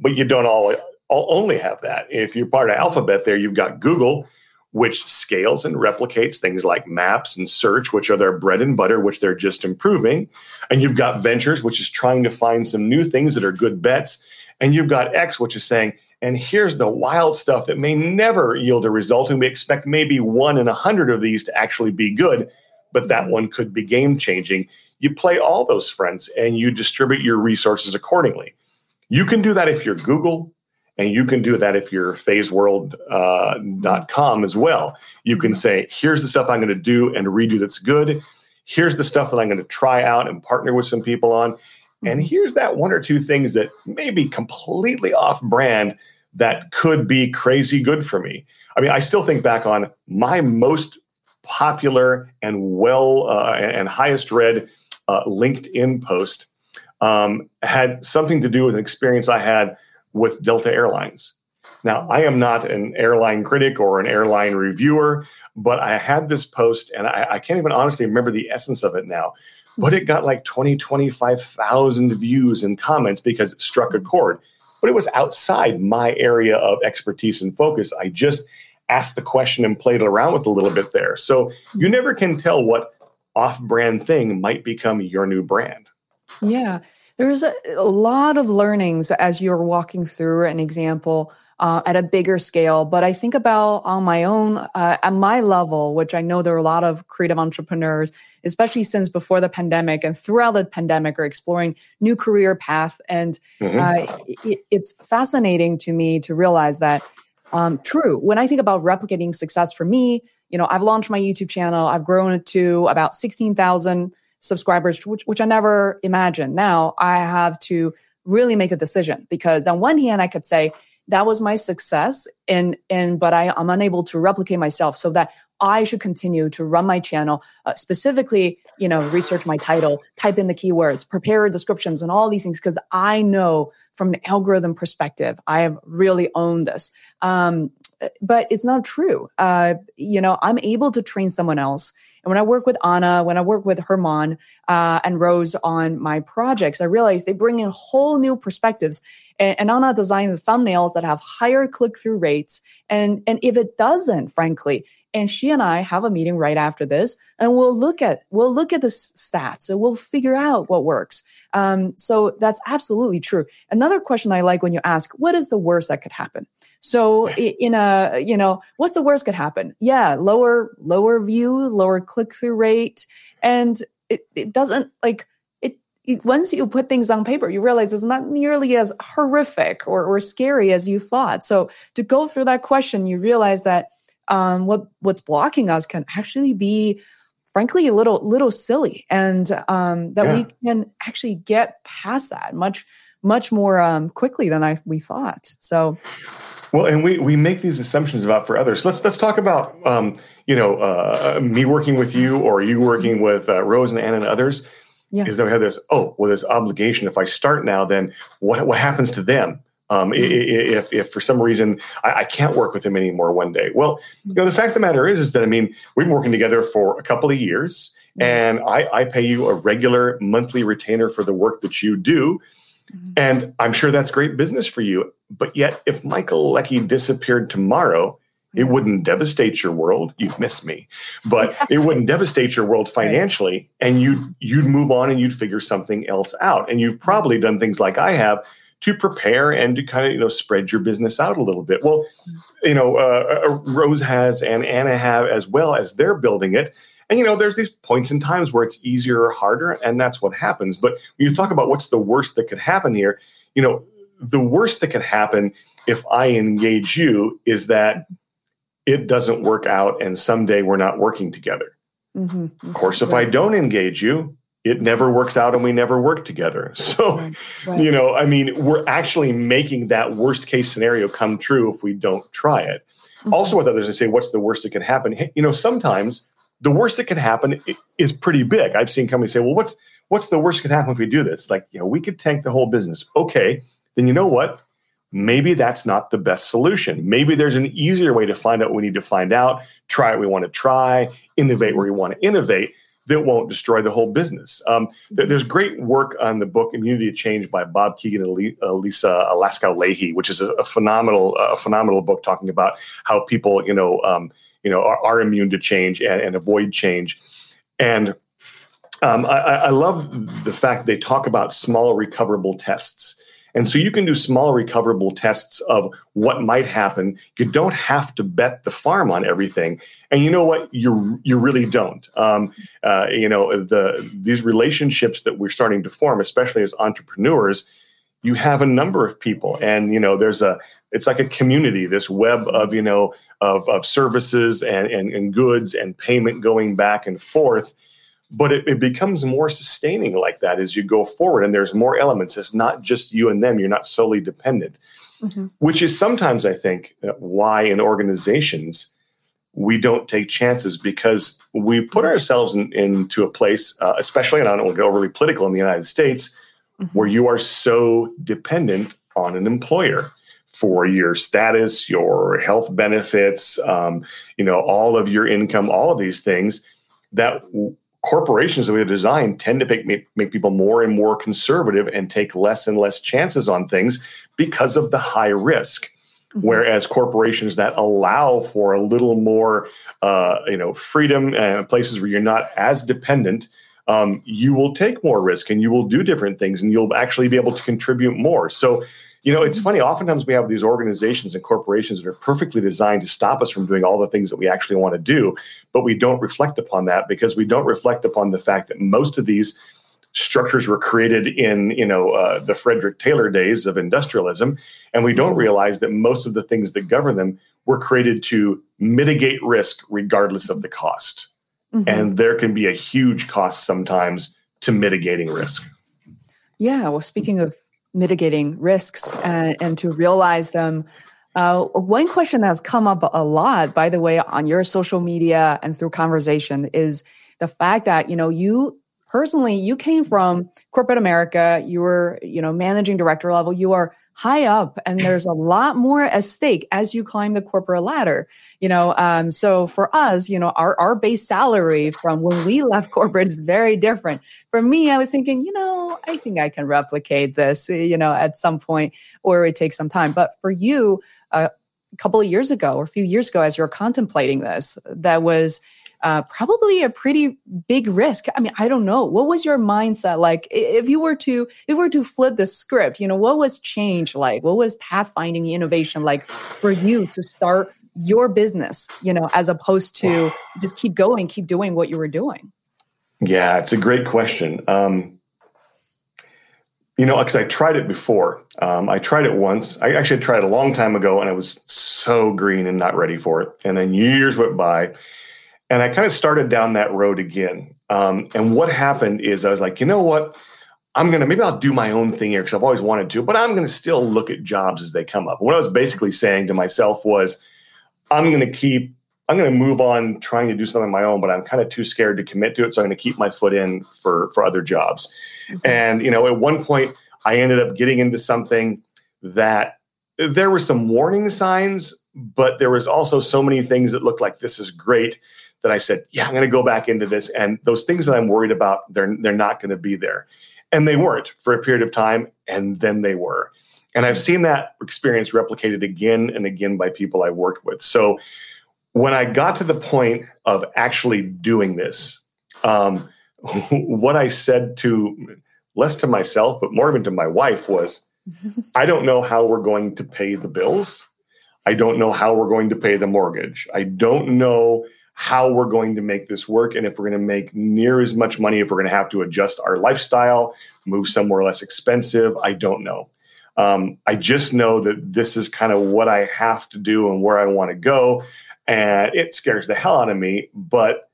S2: But you don't all, all only have that. If you're part of Alphabet, there you've got Google, which scales and replicates things like maps and search, which are their bread and butter, which they're just improving. And you've got Ventures, which is trying to find some new things that are good bets. And you've got X, which is saying, and here's the wild stuff that may never yield a result. And we expect maybe one in a hundred of these to actually be good, but that one could be game changing. You play all those friends and you distribute your resources accordingly. You can do that if you're Google, and you can do that if you're Feisworld.com uh, as well. You can say, here's the stuff I'm going to do and redo that's good. Here's the stuff that I'm going to try out and partner with some people on. And mm-hmm. here's that one or two things that may be completely off brand that could be crazy good for me. I mean, I still think back on my most popular and well uh, and highest read uh, LinkedIn post um, had something to do with an experience I had with Delta Airlines. Now, I am not an airline critic or an airline reviewer, but I had this post and I, I can't even honestly remember the essence of it now. But it got like 20, 25,000 views and comments because it struck a chord. But it was outside my area of expertise and focus. I just asked the question and played around with a little bit there. So you never can tell what off brand thing might become your new brand.
S1: Yeah. There's a, a lot of learnings as you're walking through an example uh, at a bigger scale. But I think about on my own, uh, at my level, which I know there are a lot of creative entrepreneurs, especially since before the pandemic and throughout the pandemic, are exploring new career paths. And mm-hmm. uh, it, it's fascinating to me to realize that um, true. When I think about replicating success for me, you know, I've launched my YouTube channel. I've grown it to about 16,000 subscribers, which, which I never imagined. Now I have to really make a decision because on one hand, I could say that was my success and, and, but I, I'm unable to replicate myself so that I should continue to run my channel, uh, specifically, you know, research my title, type in the keywords, prepare descriptions and all these things because I know from an algorithm perspective, I have really owned this. Um, but it's not true. Uh, you know, I'm able to train someone else. And when I work with Anna, when I work with Herman uh, and Rose on my projects, I realize they bring in whole new perspectives. And, and Anna designed the thumbnails that have higher click through rates. And, and if it doesn't, frankly, and she and I have a meeting right after this, and we'll look at we'll look at the stats and we'll figure out what works. Um, so that's absolutely true. Another question I like when you ask, "What is the worst that could happen?" So in a you know, what's the worst could happen? Yeah, lower lower view, lower click through rate, and it, it doesn't like it. once you put things on paper, you realize it's not nearly as horrific or, or scary as you thought. So to go through that question, you realize that um, what what's blocking us can actually be frankly a little little silly. And um, that yeah. we can actually get past that much much more um, quickly than I we thought. So
S2: well and we we make these assumptions about for others. Let's let's talk about um, you know uh, me working with you or you working with uh, Rose and Anna and others yeah. is that we have this oh well this obligation. If I start now then what what happens to them um, mm-hmm. if, if for some reason I, I, can't work with him anymore one day. Well, you know, the fact of the matter is, is that I mean, we've been working together for a couple of years, mm-hmm. and I, I pay you a regular monthly retainer for the work that you do. Mm-hmm. And I'm sure that's great business for you. But yet, if Michael Leckie disappeared tomorrow, it wouldn't devastate your world. You'd miss me, but it wouldn't devastate your world financially, and you'd you'd move on and you'd figure something else out. And you've probably done things like I have to prepare and to kind of you know spread your business out a little bit. Well, you know, uh, uh, Rose has and Anna have as well as they're building it. And you know, there's these points in times where it's easier or harder, and that's what happens. But when you talk about what's the worst that could happen here, you know, the worst that could happen if I engage you is that it doesn't work out, and someday we're not working together. Mm-hmm. Of course, if right. I don't engage you, it never works out and we never work together. So, right, right. you know, I mean, we're actually making that worst case scenario come true if we don't try it. Mm-hmm. Also, with others, I say, what's the worst that can happen? You know, sometimes the worst that can happen is pretty big. I've seen companies say, well, what's what's the worst that can happen if we do this? Like, you know, we could tank the whole business. Okay, then you know what? Maybe that's not the best solution. Maybe there's an easier way to find out what we need to find out, try what we want to try, innovate where we want to innovate that won't destroy the whole business. Um, there's great work on the book Immunity to Change by Bob Kegan and Lisa Laskow Lahey, which is a, a phenomenal, a phenomenal book talking about how people, you know, um, you know, are, are, immune to change and, and avoid change. And um, I, I love the fact they talk about small recoverable tests. And so you can do small recoverable tests of what might happen. You don't have to bet the farm on everything. And you know what? You you really don't. Um, uh, you know the these relationships that we're starting to form, especially as entrepreneurs. You have a number of people, and you know there's a it's like a community, this web of you know of of services and and, and goods and payment going back and forth but it, it, becomes more sustaining like that as you go forward and there's more elements it's not just you and them you're not solely dependent mm-hmm. which is sometimes i think uh, why in organizations we don't take chances because we've put ourselves in, into a place uh, especially and i don't want to get overly political in the united states mm-hmm. where you are so dependent on an employer for your status, your health benefits, um, you know, all of your income, all of these things that corporations that we have designed tend to make, make, make people more and more conservative and take less and less chances on things because of the high risk. Mm-hmm. Whereas corporations that allow for a little more, uh, you know, freedom and places where you're not as dependent, um, you will take more risk and you will do different things and you'll actually be able to contribute more. So you know, it's funny. Oftentimes we have these organizations and corporations that are perfectly designed to stop us from doing all the things that we actually want to do, but we don't reflect upon that because we don't reflect upon the fact that most of these structures were created in you know uh, the Frederick Taylor days of industrialism, and we don't realize that most of the things that govern them were created to mitigate risk regardless of the cost. Mm-hmm. And there can be a huge cost sometimes to mitigating risk.
S1: Yeah. Well, speaking of mitigating risks and, and to realize them. Uh, one question that has come up a lot, by the way, on your social media and through conversation is the fact that, you know, you personally, you came from corporate America, you were, you know, managing director level, you are high up and there's a lot more at stake as you climb the corporate ladder you know um, so for us you know our, our base salary from when we left corporate is very different. For me i was thinking you know i think i can replicate this you know at some point or it takes some time. But for you uh, a couple of years ago or a few years ago as you were contemplating this that was uh, probably a pretty big risk. I mean, I don't know. What was your mindset like? If you were to, if you were to flip the script, you know, what was change like? What was pathfinding innovation like for you to start your business? You know, as opposed to just keep going, keep doing what you were doing.
S2: Yeah, it's a great question. Um, you know, because I tried it before. Um, I tried it once. I actually tried it a long time ago, and I was so green and not ready for it. And then years went by, and I kind of started down that road again. Um, and what happened is I was like, you know what? I'm going to, maybe I'll do my own thing here because I've always wanted to, but I'm going to still look at jobs as they come up. What I was basically saying to myself was, I'm going to keep, I'm going to move on trying to do something on my own, but I'm kind of too scared to commit to it. So I'm going to keep my foot in for, for other jobs. Mm-hmm. And, you know, at one point I ended up getting into something that there were some warning signs, but there was also so many things that looked like this is great that I said, yeah, I'm going to go back into this. And those things that I'm worried about, they're they're not going to be there. And they weren't for a period of time, and then they were. And I've seen that experience replicated again and again by people I worked with. So when I got to the point of actually doing this, um, what I said to less to myself, but more even to my wife was, I don't know how we're going to pay the bills. I don't know how we're going to pay the mortgage. I don't know how we're going to make this work and if we're going to make near as much money, if we're going to have to adjust our lifestyle, move somewhere less expensive. I don't know. Um, I just know that this is kind of what I have to do and where I want to go. And it scares the hell out of me, but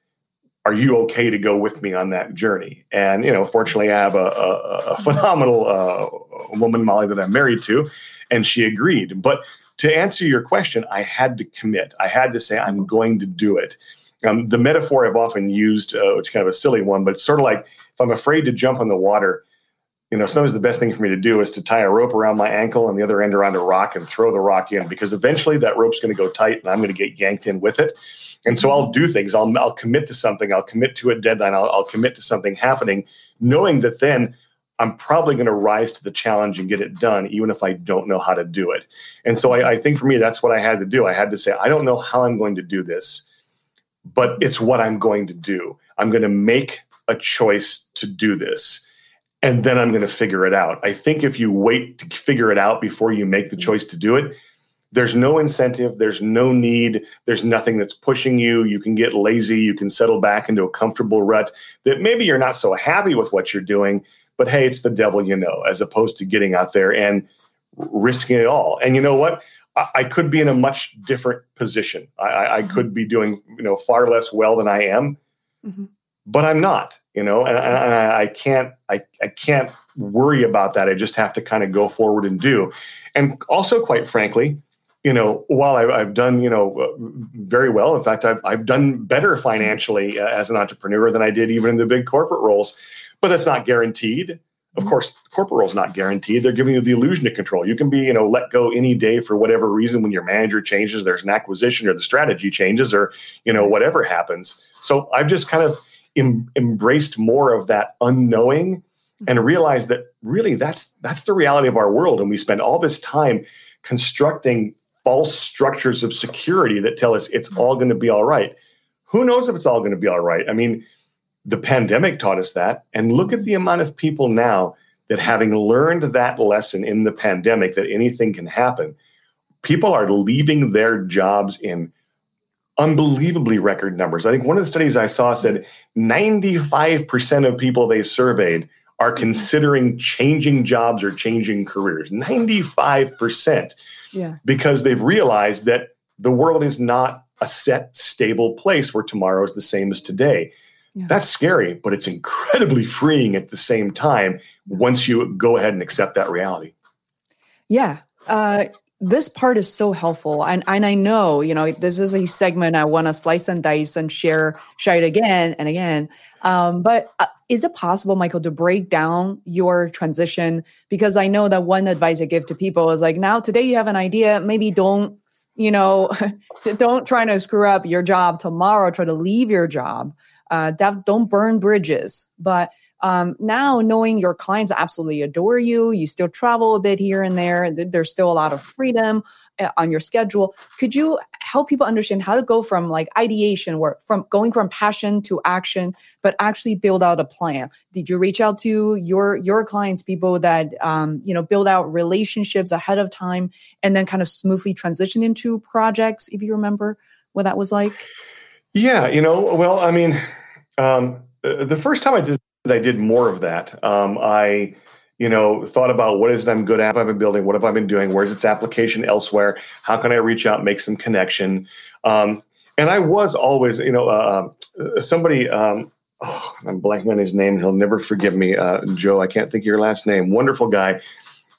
S2: are you okay to go with me on that journey? And, you know, fortunately, I have a, a, a phenomenal uh, woman, Molly, that I'm married to, and she agreed. But to answer your question, I had to commit. I had to say, I'm going to do it. Um, the metaphor I've often used, uh, which is kind of a silly one, but it's sort of like if I'm afraid to jump in the water, you know, sometimes the best thing for me to do is to tie a rope around my ankle and the other end around a rock and throw the rock in because eventually that rope's going to go tight and I'm going to get yanked in with it. And so I'll do things. I'll, I'll commit to something. I'll commit to a deadline. I'll, I'll commit to something happening, knowing that then I'm probably going to rise to the challenge and get it done, even if I don't know how to do it. And so I, I, think for me, that's what I had to do. I had to say, I don't know how I'm going to do this, but it's what I'm going to do. I'm going to make a choice to do this, and then I'm going to figure it out. I think if you wait to figure it out before you make the choice to do it, there's no incentive, there's no need, there's nothing that's pushing you. You can get lazy, you can settle back into a comfortable rut that maybe you're not so happy with what you're doing but hey, it's the devil you know, as opposed to getting out there and risking it all. And you know what? I, I could be in a much different position. I, I, could be doing, you know, far less well than I am. Mm-hmm. but I'm not, you know, and, and I, I can't, I, I can't worry about that. I just have to kind of go forward and do. And also, quite frankly, you know, while I've, I've done, you know, uh, very well, in fact, I've, I've done better financially uh, as an entrepreneur than I did even in the big corporate roles, but that's not guaranteed. Of mm-hmm. course, the corporate role is not guaranteed. They're giving you the illusion of control. You can be, you know, let go any day for whatever reason when your manager changes, there's an acquisition or the strategy changes or, you know, whatever happens. So I've just kind of em- embraced more of that unknowing and mm-hmm. realized that really that's that's the reality of our world and we spend all this time constructing false structures of security that tell us it's all going to be all right. Who knows if it's all going to be all right? I mean, the pandemic taught us that. And look at the amount of people now that, having learned that lesson in the pandemic, that anything can happen, people are leaving their jobs in unbelievably record numbers. I think one of the studies I saw said 95% of people they surveyed are considering changing jobs or changing careers. 95% yeah. because they've realized that the world is not a set, stable place where tomorrow is the same as today. Yeah. That's scary, but it's incredibly freeing at the same time once you go ahead and accept that reality.
S1: Yeah. Uh, this part is so helpful. And and I know you know this is a segment I want to slice and dice and share share it again and again. Um, but uh, is it possible Michael to break down your transition? Because I know that one advice I give to people is like now today you have an idea. Maybe don't you know don't try to screw up your job. Tomorrow try to leave your job. Uh, don't burn bridges. But um, now, knowing your clients absolutely adore you, you still travel a bit here and there, there's still a lot of freedom uh, on your schedule. Could you help people understand how to go from like ideation, where from going from passion to action, but actually build out a plan? Did you reach out to your your clients, people that um, you know build out relationships ahead of time, and then kind of smoothly transition into projects? If you remember what that was like.
S2: Yeah, you know, well, I mean, um, uh, the first time I did I did more of that. Um, I, you know, thought about what is it I'm good at? What have been building? What have I been doing? Where's its application elsewhere? How can I reach out, make some connection? Um, and I was always, you know, uh, uh, somebody. Um, oh, I'm blanking on his name. He'll never forgive me. Uh, Joe, I can't think of your last name. Wonderful guy.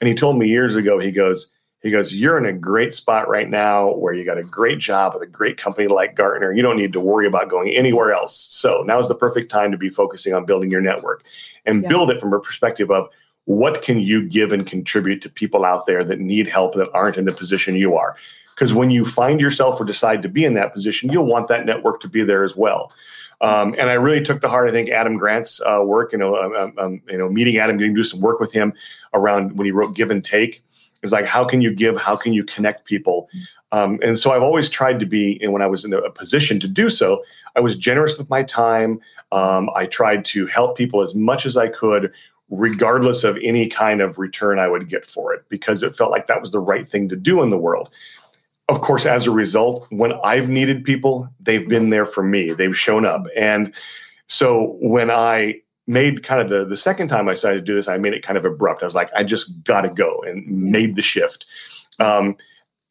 S2: And he told me years ago. He goes, he goes, You're in a great spot right now where you got a great job with a great company like Gartner. You don't need to worry about going anywhere else. So now is the perfect time to be focusing on building your network and yeah. build it from a perspective of what can you give and contribute to people out there that need help that aren't in the position you are. Because when you find yourself or decide to be in that position, you'll want that network to be there as well. Um, and I really took to heart, I think, Adam Grant's uh, work. You know, um, um, um you know, meeting Adam, getting to do some work with him around when he wrote Give and Take is like how can you give how can you connect people? Um, and so i've always tried to be and when i was in a position to do so i was generous with my time. Um, i tried to help people as much as i could regardless of any kind of return i would get for it because it felt like that was the right thing to do in the world. Of course as a result when i've needed people they've been there for me. They've shown up. And so when i made kind of the the second time I decided to do this, I made it kind of abrupt. I was like, I just got to go and made the shift. Um,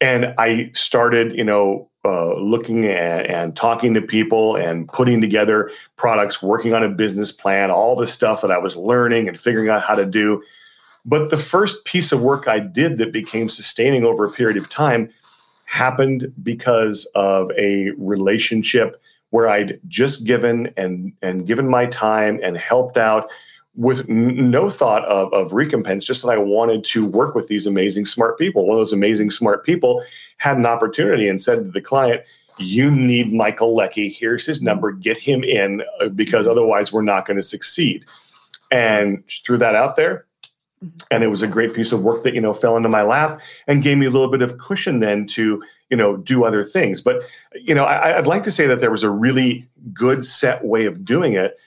S2: and I started, you know, uh, looking at and talking to people and putting together products, working on a business plan, all the stuff that I was learning and figuring out how to do. But the first piece of work I did that became sustaining over a period of time happened because of a relationship where I'd just given and and given my time and helped out with n- no thought of, of recompense, just that I wanted to work with these amazing smart people. One of those amazing smart people had an opportunity and said to the client, you need Michael Leckie. Here's his number. Get him in uh, because otherwise we're not going to succeed. And threw that out there. And it was a great piece of work that, you know, fell into my lap and gave me a little bit of cushion then to, you know, do other things. But, you know, I, I'd like to say that there was a really good set way of doing it.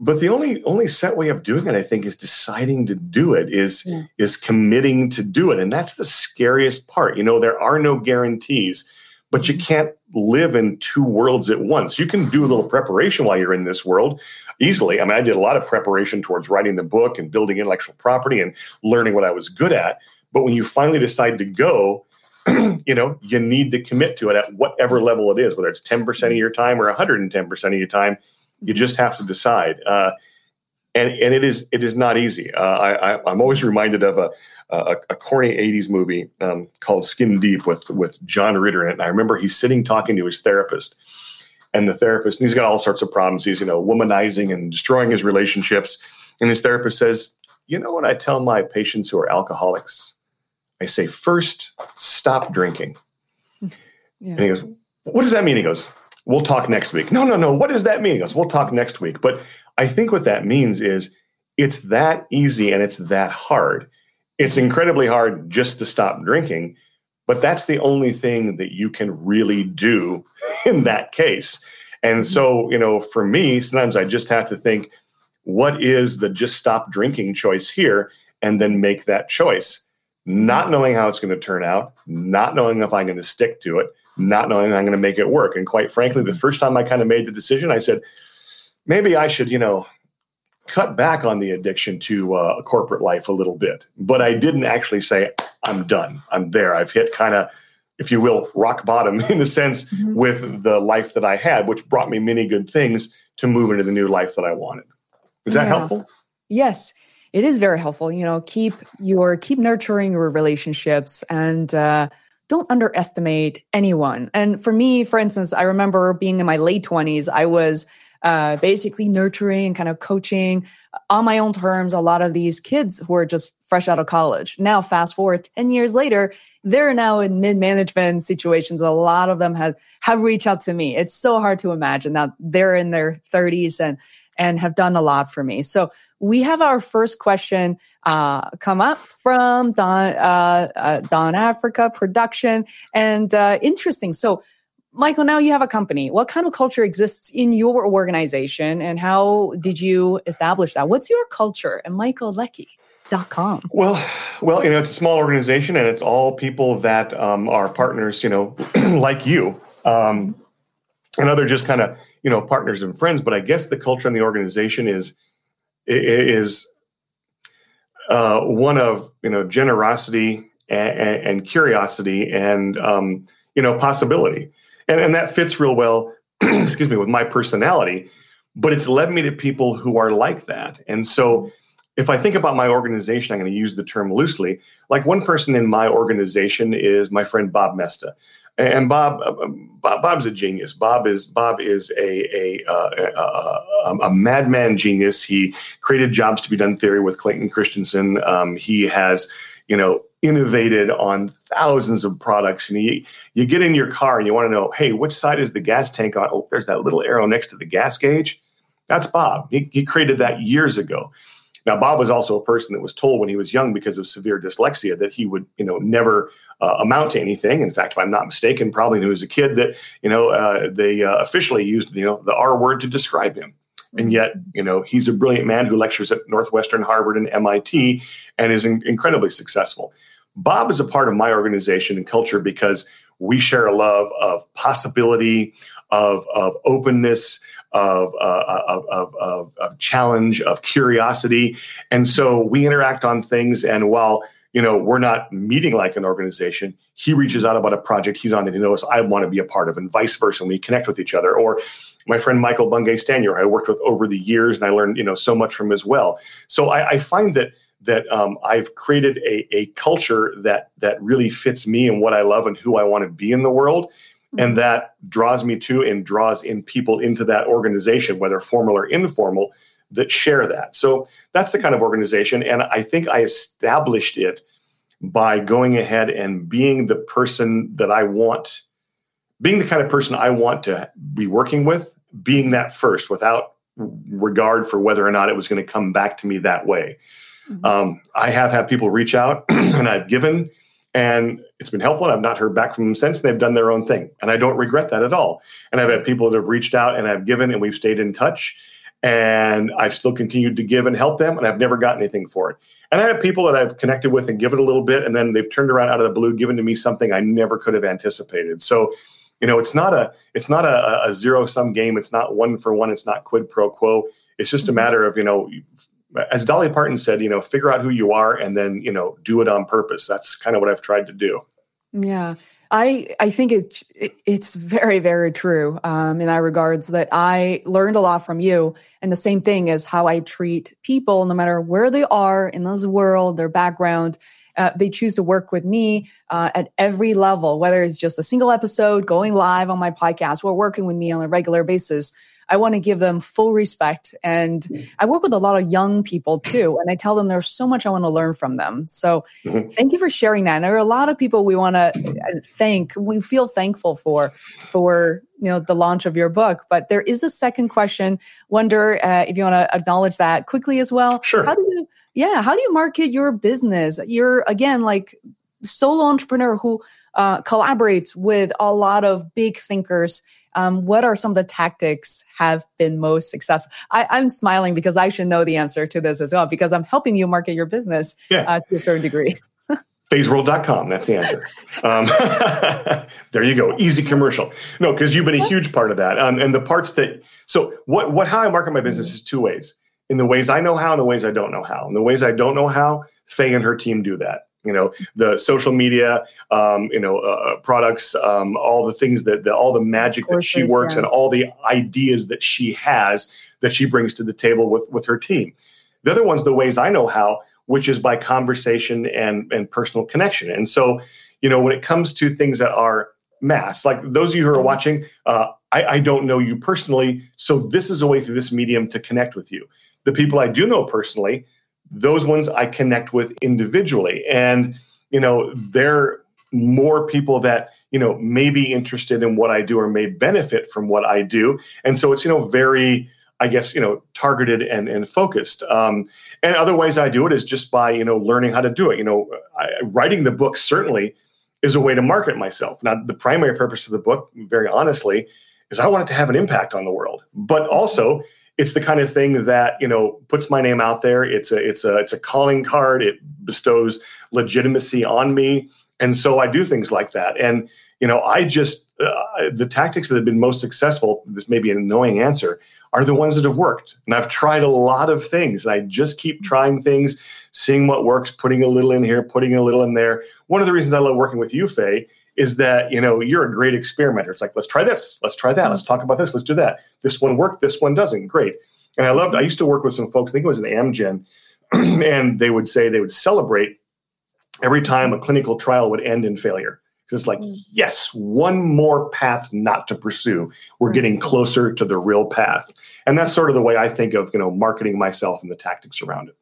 S2: But the only only set way of doing it, I think, is deciding to do it, is yeah. is committing to do it. And that's the scariest part. You know, there are no guarantees but you can't live in two worlds at once. You can do a little preparation while you're in this world easily. I mean, I did a lot of preparation towards writing the book and building intellectual property and learning what I was good at. But when you finally decide to go, you know, you need to commit to it at whatever level it is, whether it's 10% of your time or 110% of your time. You just have to decide. Uh, and, and it is it is not easy. Uh, I, I am always reminded of a a, a corny '80s movie um, called Skin Deep with with John Ritter in it. And I remember he's sitting talking to his therapist, and the therapist he's got all sorts of problems. He's you know womanizing and destroying his relationships, and his therapist says, "You know what I tell my patients who are alcoholics? I say first, stop drinking." Yeah. And he goes, "What does that mean?" He goes, "We'll talk next week." No, no, no. What does that mean? He goes, "We'll talk next week." But I think what that means is it's that easy and it's that hard. It's incredibly hard just to stop drinking, but that's the only thing that you can really do in that case. And so, you know, for me, sometimes I just have to think, what is the just stop drinking choice here? And then make that choice, not knowing how it's going to turn out, not knowing if I'm going to stick to it, not knowing I'm going to make it work. And quite frankly, the first time I kind of made the decision, I said, maybe I should, you know, cut back on the addiction to uh, corporate life a little bit. But I didn't actually say, I'm done. I'm there. I've hit kind of, if you will, rock bottom in a sense mm-hmm. with the life that I had, which brought me many good things to move into the new life that I wanted. Is that yeah. helpful?
S1: Yes. It is very helpful. You know, keep your keep nurturing your relationships and uh, don't underestimate anyone. And for me, for instance, I remember being in my late twenties. I was uh, basically nurturing and kind of coaching on my own terms a lot of these kids who are just fresh out of college. Now, fast forward 10 years later, they're now in mid management situations. A lot of them have, have reached out to me. It's so hard to imagine that they're in their 30s and, and have done a lot for me. So we have our first question uh, come up from Don, uh, uh, Don Africa production and uh, interesting. So Michael, now you have a company. What kind of culture exists in your organization and how did you establish that? What's your culture? And Michael Leckie.com.
S2: Well, well, you know, it's a small organization and it's all people that um, are partners, you know, like you. Um, and other just kind of, you know, partners and friends. But I guess the culture in the organization is is uh, one of you know generosity and, and curiosity and um, you know possibility and and that fits real well excuse me with my personality but it's led me to people who are like that and so if i think about my organization i'm going to use the term loosely like one person in my organization is my friend bob Moesta and Bob, uh, Bob, Bob's a genius. Bob is Bob is a a, uh, a, a, a madman genius. He created jobs to be done theory with Clayton Christensen. Um, he has, you know, innovated on thousands of products. And you, you get in your car and you want to know, hey, which side is the gas tank on? Oh, there's that little arrow next to the gas gauge. That's Bob. He, he created that years ago. Now, Bob was also a person that was told when he was young because of severe dyslexia that he would, you know, never uh, amount to anything. In fact, if I'm not mistaken, probably when he was a kid that, you know, uh, they uh, officially used, you know, the R word to describe him. And yet, you know, he's a brilliant man who lectures at Northwestern, Harvard, and MIT, and is in- incredibly successful. Bob is a part of my organization and culture because we share a love of possibility, of, of openness, of, uh, of, of, of, challenge, of curiosity. And so we interact on things. And while you know, we're not meeting like an organization. He reaches out about a project he's on that he knows I want to be a part of, and vice versa. And we connect with each other. Or my friend Michael Bungay Stanier, I worked with over the years, and I learned you know so much from as well. So I, I find that that um, I've created a, a culture that that really fits me and what I love and who I want to be in the world. And that draws me to and draws in people into that organization, whether formal or informal, that share that. So that's the kind of organization. And I think I established it by going ahead and being the person that I want, being the kind of person I want to be working with, being that first without regard for whether or not it was going to come back to me that way. Mm-hmm. Um, I have had people reach out and I've given, and it's been helpful. I've not heard back from them since. They've done their own thing, and I don't regret that at all. And I've had people that have reached out and I've given, and we've stayed in touch. And I've still continued to give and help them, and I've never gotten anything for it. And I have people that I've connected with and given a little bit, and then they've turned around out of the blue, given to me something I never could have anticipated. So, you know, it's not a it's not a, a zero sum game. It's not one for one. It's not quid pro quo. It's just a matter of you know as Dolly Parton said, you know, figure out who you are and then, you know, do it on purpose. That's kind of what I've tried to do.
S1: Yeah. I, I think it's it's very very true um, in that regards that I learned a lot from you and the same thing is how I treat people no matter where they are in this world their background uh, they choose to work with me uh, at every level whether it's just a single episode going live on my podcast or working with me on a regular basis I want to give them full respect. And mm. I work with a lot of young people too. And I tell them there's so much I want to learn from them. So mm-hmm. thank you for sharing that. And there are a lot of people we want to uh, thank, we feel thankful for, for, you know, the launch of your book. But there is a second question. Wonder uh, if you want to acknowledge that quickly as well.
S2: Sure.
S1: How do you, yeah, how do you market your business? You're again like solo entrepreneur who uh, collaborates with a lot of big thinkers um, what are some of the tactics have been most successful? I, am smiling because I should know the answer to this as well because I'm helping you market your business yeah. uh, to a certain degree.
S2: Feisworld.com that's the answer um, there you go easy commercial no because you've been a huge part of that um, and the parts that so what what how i market my business is two ways in the ways i know how and the ways i don't know how and the ways i don't know how Fei and her team do that you know the social media um, you know uh, uh, products um, all the things that the, all the magic that she works yeah. and all the ideas that she has that she brings to the table with with her team. The other one's the ways i know how which is by conversation and and personal connection. And so you know when it comes to things that are mass like those of you who are watching uh, I, I don't know you personally so this is a way through this medium to connect with you. The people i do know personally those ones I connect with individually. And, you know, they're more people that, you know, may be interested in what I do or may benefit from what I do. And so it's, you know, very, I guess, you know, targeted and, and focused. Um, and other ways I do it is just by, you know, learning how to do it. You know, I, writing the book certainly is a way to market myself. Now, the primary purpose of the book, very honestly, is I want it to have an impact on the world. But also, it's the kind of thing that you know puts my name out there. It's a it's a it's a calling card. It bestows legitimacy on me, and so I do things like that. And you know, I just uh, the tactics that have been most successful. This may be an annoying answer. Are the ones that have worked, and I've tried a lot of things. And I just keep trying things, seeing what works, putting a little in here, putting a little in there. One of the reasons I love working with you, Fei, is that you know you're a great experimenter. It's like let's try this, let's try that, let's talk about this, let's do that. This one worked, this one doesn't. Great. And I loved. I used to work with some folks. I think it was an Amgen, and they would say they would celebrate every time a clinical trial would end in failure. Because it's like, mm. yes, one more path not to pursue. We're getting closer to the real path, and that's sort of the way I think of you know marketing myself and the tactics around it.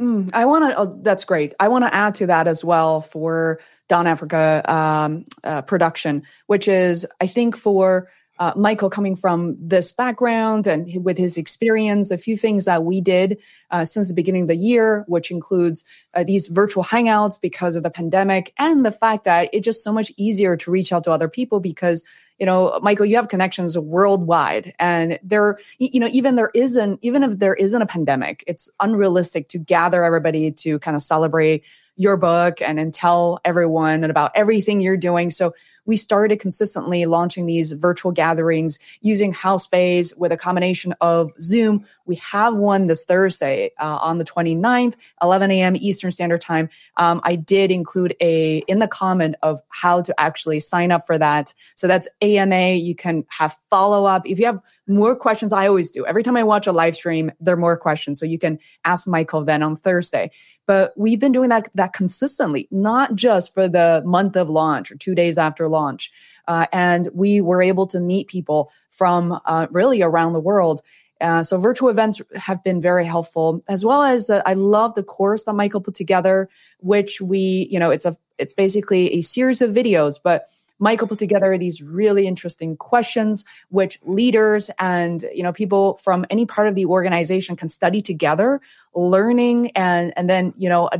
S1: Mm, I want to. Oh, that's great. I want to add to that as well for Don Africa um, uh, production, which is I think for uh, Michael coming from this background and with his experience, a few things that we did uh, since the beginning of the year, which includes uh, these virtual hangouts because of the pandemic and the fact that it's just so much easier to reach out to other people because you know, Michael, you have connections worldwide and there, you know, even there isn't, even if there isn't a pandemic, it's unrealistic to gather everybody to kind of celebrate your book and, and tell everyone about everything you're doing. So we started consistently launching these virtual gatherings using House Housebase with a combination of Zoom. We have one this Thursday uh, on the 29th, 11 a.m. Eastern Standard Time. Um, I did include a in the comment of how to actually sign up for that. So that's AMA. You can have follow up. If you have more questions, I always do. Every time I watch a live stream, there are more questions. So you can ask Michael then on Thursday. But we've been doing that that consistently, not just for the month of launch or two days after launch. Uh, and we were able to meet people from uh, really around the world. Uh, so virtual events have been very helpful, as well as I love the course that Michael put together, which we, you know, it's a it's basically a series of videos, but Michael put together these really interesting questions, which leaders and you know people from any part of the organization can study together, learning and and then you know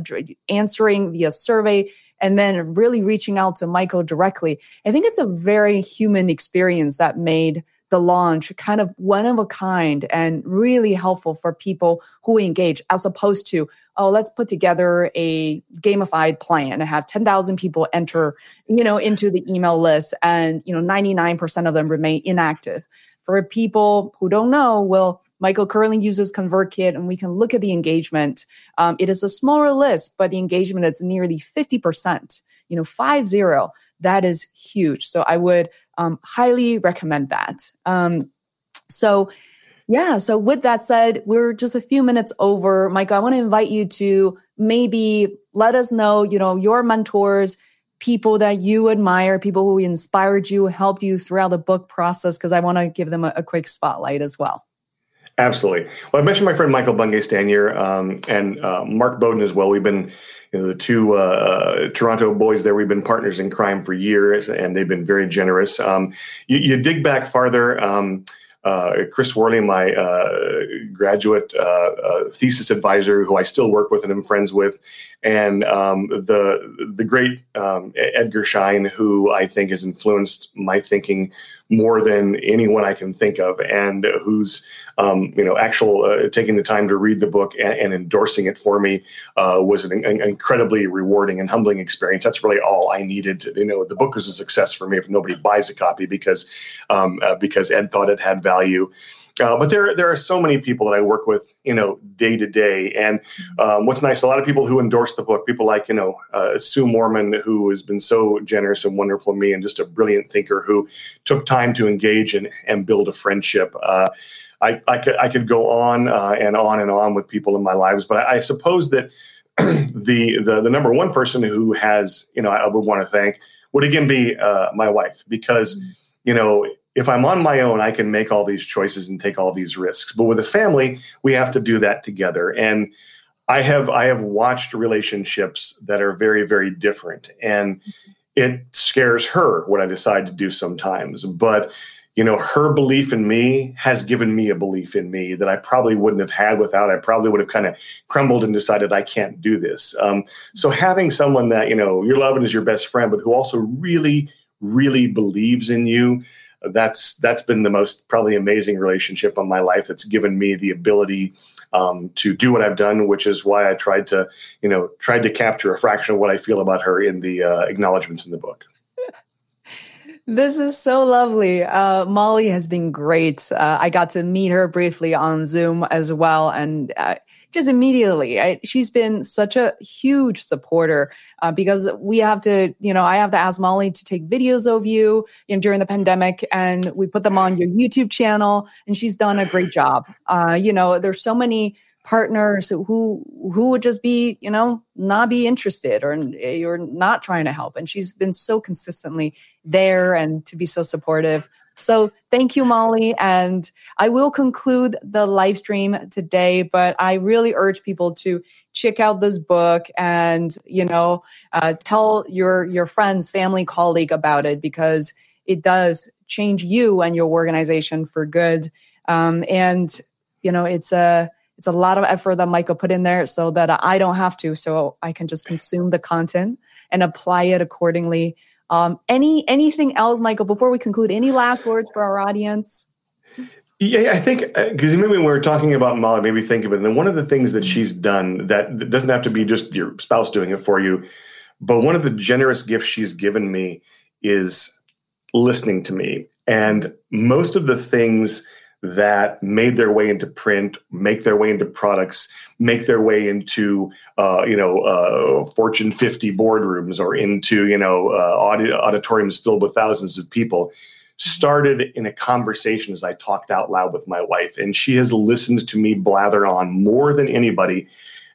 S1: answering via survey and then really reaching out to Michael directly. I think it's a very human experience that made the launch kind of one of a kind and really helpful for people who engage as opposed to oh let's put together a gamified plan and have 10,000 people enter you know into the email list and you know 99% of them remain inactive for people who don't know well Michael currently uses ConvertKit, and we can look at the engagement. Um, it is a smaller list, but the engagement is nearly 50%, you know, five zero. that is huge. So I would um, highly recommend that. Um, so yeah. So with that said, we're just a few minutes over. Mike, I want to invite you to maybe let us know, you know, your mentors, people that you admire, people who inspired you, helped you throughout the book process, because I want to give them a, a, quick spotlight as well.
S2: Absolutely. Well, I mentioned my friend Michael Bungay Stanier um, and uh, Mark Bowden as well. We've been you know, the two uh, uh, Toronto boys there. We've been partners in crime for years, and they've been very generous. Um, you, you, dig back farther. Um, uh, Chris Worley, my uh, graduate uh, thesis advisor, who I still work with and am friends with, and um, the the great um, Edgar Schein, who I think has influenced my thinking more than anyone I can think of, and who's um, you know actual uh, taking the time to read the book and, and endorsing it for me uh, was an, an, incredibly rewarding and humbling experience. That's really all I needed. To, you know, the book was a success for me if nobody buys a copy because um, uh, because Ed thought it had value. Uh, but there, there are so many people that I work with, you know, day to day. And um, what's nice, a lot of people who endorse the book, people like, you know, uh, Sue Mormon, who has been so generous and wonderful to me, and just a brilliant thinker who took time to engage and, and build a friendship. Uh, I, I, could, I could go on uh, and on and on with people in my lives, but I, I suppose that the, the the number one person who has, you know, I would want to thank would again be uh, my wife because, you know, if I'm on my own, I can make all these choices and take all these risks. But with a family, we have to do that together. And I have I have watched relationships that are very very different, and it scares her what I decide to do sometimes. But you know, her belief in me has given me a belief in me that I probably wouldn't have had without. I probably would have kind of crumbled and decided I can't do this. Um, so having someone that you know you're loving as your best friend, but who also really really believes in you that's that's been the most probably amazing relationship of my life. It's given me the ability um, to do what I've done, which is why I tried to, you know, tried to capture a fraction of what I feel about her in the uh, acknowledgments in the book.
S1: This is so lovely. Uh, Molly has been great. Uh, I got to meet her briefly on Zoom as well. And uh, just immediately, I, she's been such a huge supporter uh, because we have to, you know, I have to ask Molly to take videos of you, you know, during the pandemic and we put them on your YouTube channel and she's done a great job. Uh, you know, there's so many partners who who would just be you know not be interested or you're not trying to help. And she's been so consistently there and to be so supportive. So thank you molly. And i will conclude the live stream today but i really urge people to check out this book and you know uh, tell your your friends family colleague about it because it does change you and your organization for good. Um, and you know it's a it's a lot of effort that Michael put in there so that I don't have to. So I can just consume the content and apply it accordingly. Um, any anything else, Michael? Before we conclude, any last words for our audience?
S2: Yeah, I think because uh, maybe when we're talking about Molly, maybe think of it. And one of the things that she's done that doesn't have to be just your spouse doing it for you, but one of the generous gifts she's given me is listening to me. And most of the things that made their way into print, make their way into products, make their way into uh, you know uh, Fortune 50 boardrooms or into you know uh, audi- auditoriums filled with thousands of people, started in a conversation as I talked out loud with my wife, and she has listened to me blather on more than anybody.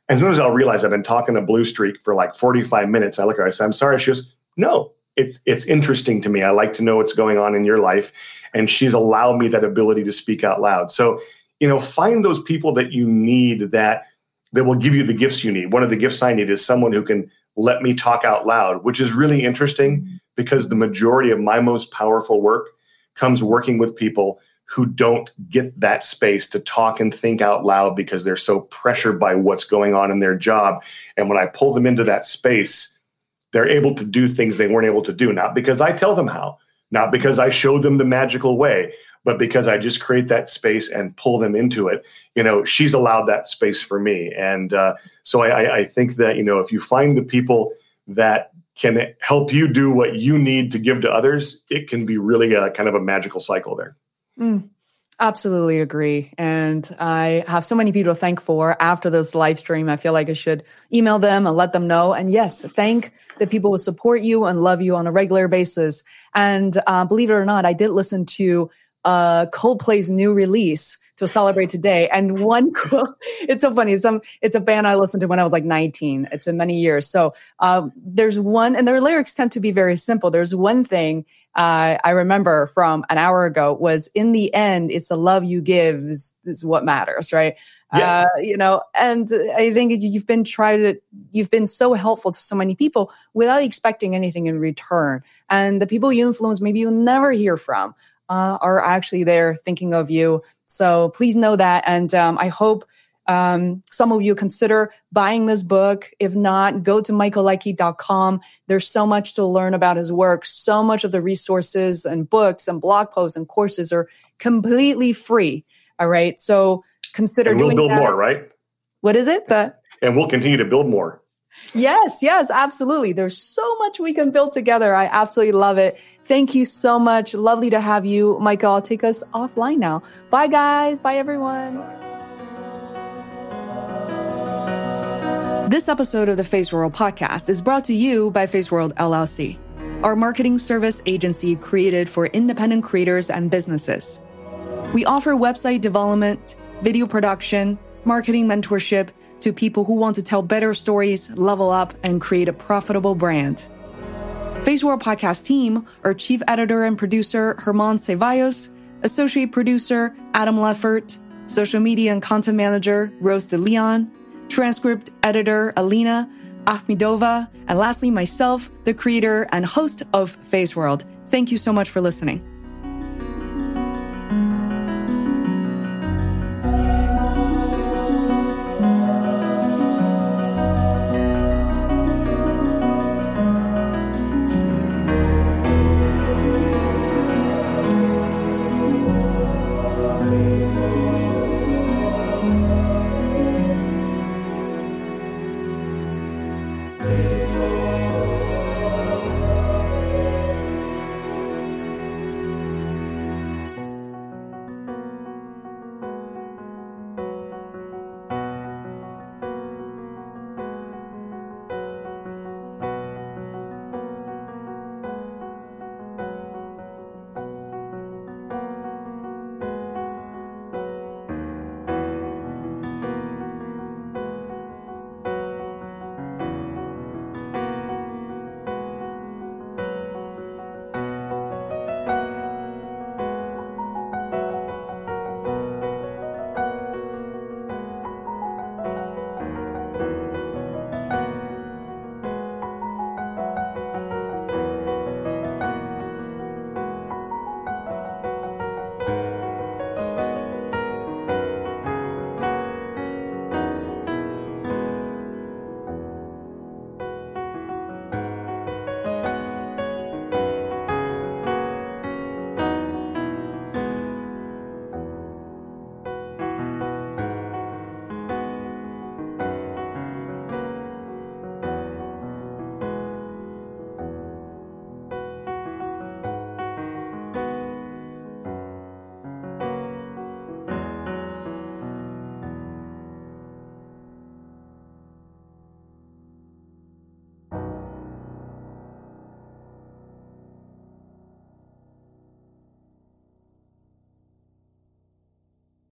S2: And sometimes I'll realize I've been talking to Blue Streak for like 45 minutes. I look at her, I say, "I'm sorry." She goes, "No, it's it's interesting to me. I like to know what's going on in your life." and she's allowed me that ability to speak out loud. So, you know, find those people that you need that that will give you the gifts you need. One of the gifts I need is someone who can let me talk out loud, which is really interesting because the majority of my most powerful work comes working with people who don't get that space to talk and think out loud because they're so pressured by what's going on in their job. And when I pull them into that space, they're able to do things they weren't able to do, not because I tell them how, not because I show them the magical way, but because I just create that space and pull them into it. You know, she's allowed that space for me. And uh, so I, I think that, you know, if you find the people that can help you do what you need to give to others, it can be really a kind of a magical cycle there.
S1: Mm. Absolutely agree. And I have so many people to thank for after this live stream. I feel like I should email them and let them know. And yes, thank the people who support you and love you on a regular basis. And uh, believe it or not, I did listen to uh, Coldplay's new release to celebrate today. And one quote, it's so funny. Some it's a band I listened to when I was like 19. It's been many years. So um, there's one, and their lyrics tend to be very simple. There's one thing uh, I remember from an hour ago was in the end, it's the love you give is, is what matters, right? Yeah. Uh, you know, and I think you've been trying to, you've been so helpful to so many people without expecting anything in return. And the people you influence, maybe you'll never hear from, uh, are actually there thinking of you. So please know that. And um, I hope um, some of you consider buying this book. If not, go to michaelliechty.com. There's so much to learn about his work. So much of the resources and books and blog posts and courses are completely free. All right. So consider
S2: and we'll build
S1: that.
S2: more, right?
S1: What is it? The-
S2: and we'll continue to build more.
S1: Yes, yes, absolutely. There's so much we can build together. I absolutely love it. Thank you so much. Lovely to have you, Michael. I'll take us offline now. Bye, guys. Bye, everyone. This episode of the Feisworld podcast is brought to you by Feisworld LLC, our marketing service agency created for independent creators and businesses. We offer website development, video production, marketing mentorship to people who want to tell better stories, level up, and create a profitable brand. Feisworld podcast team are chief editor and producer Herman Ceballos, associate producer Adam Leffert, social media and content manager Rose de Leon, transcript editor Alina Akhmedova, and lastly, myself, the creator and host of Feisworld. Thank you so much for listening.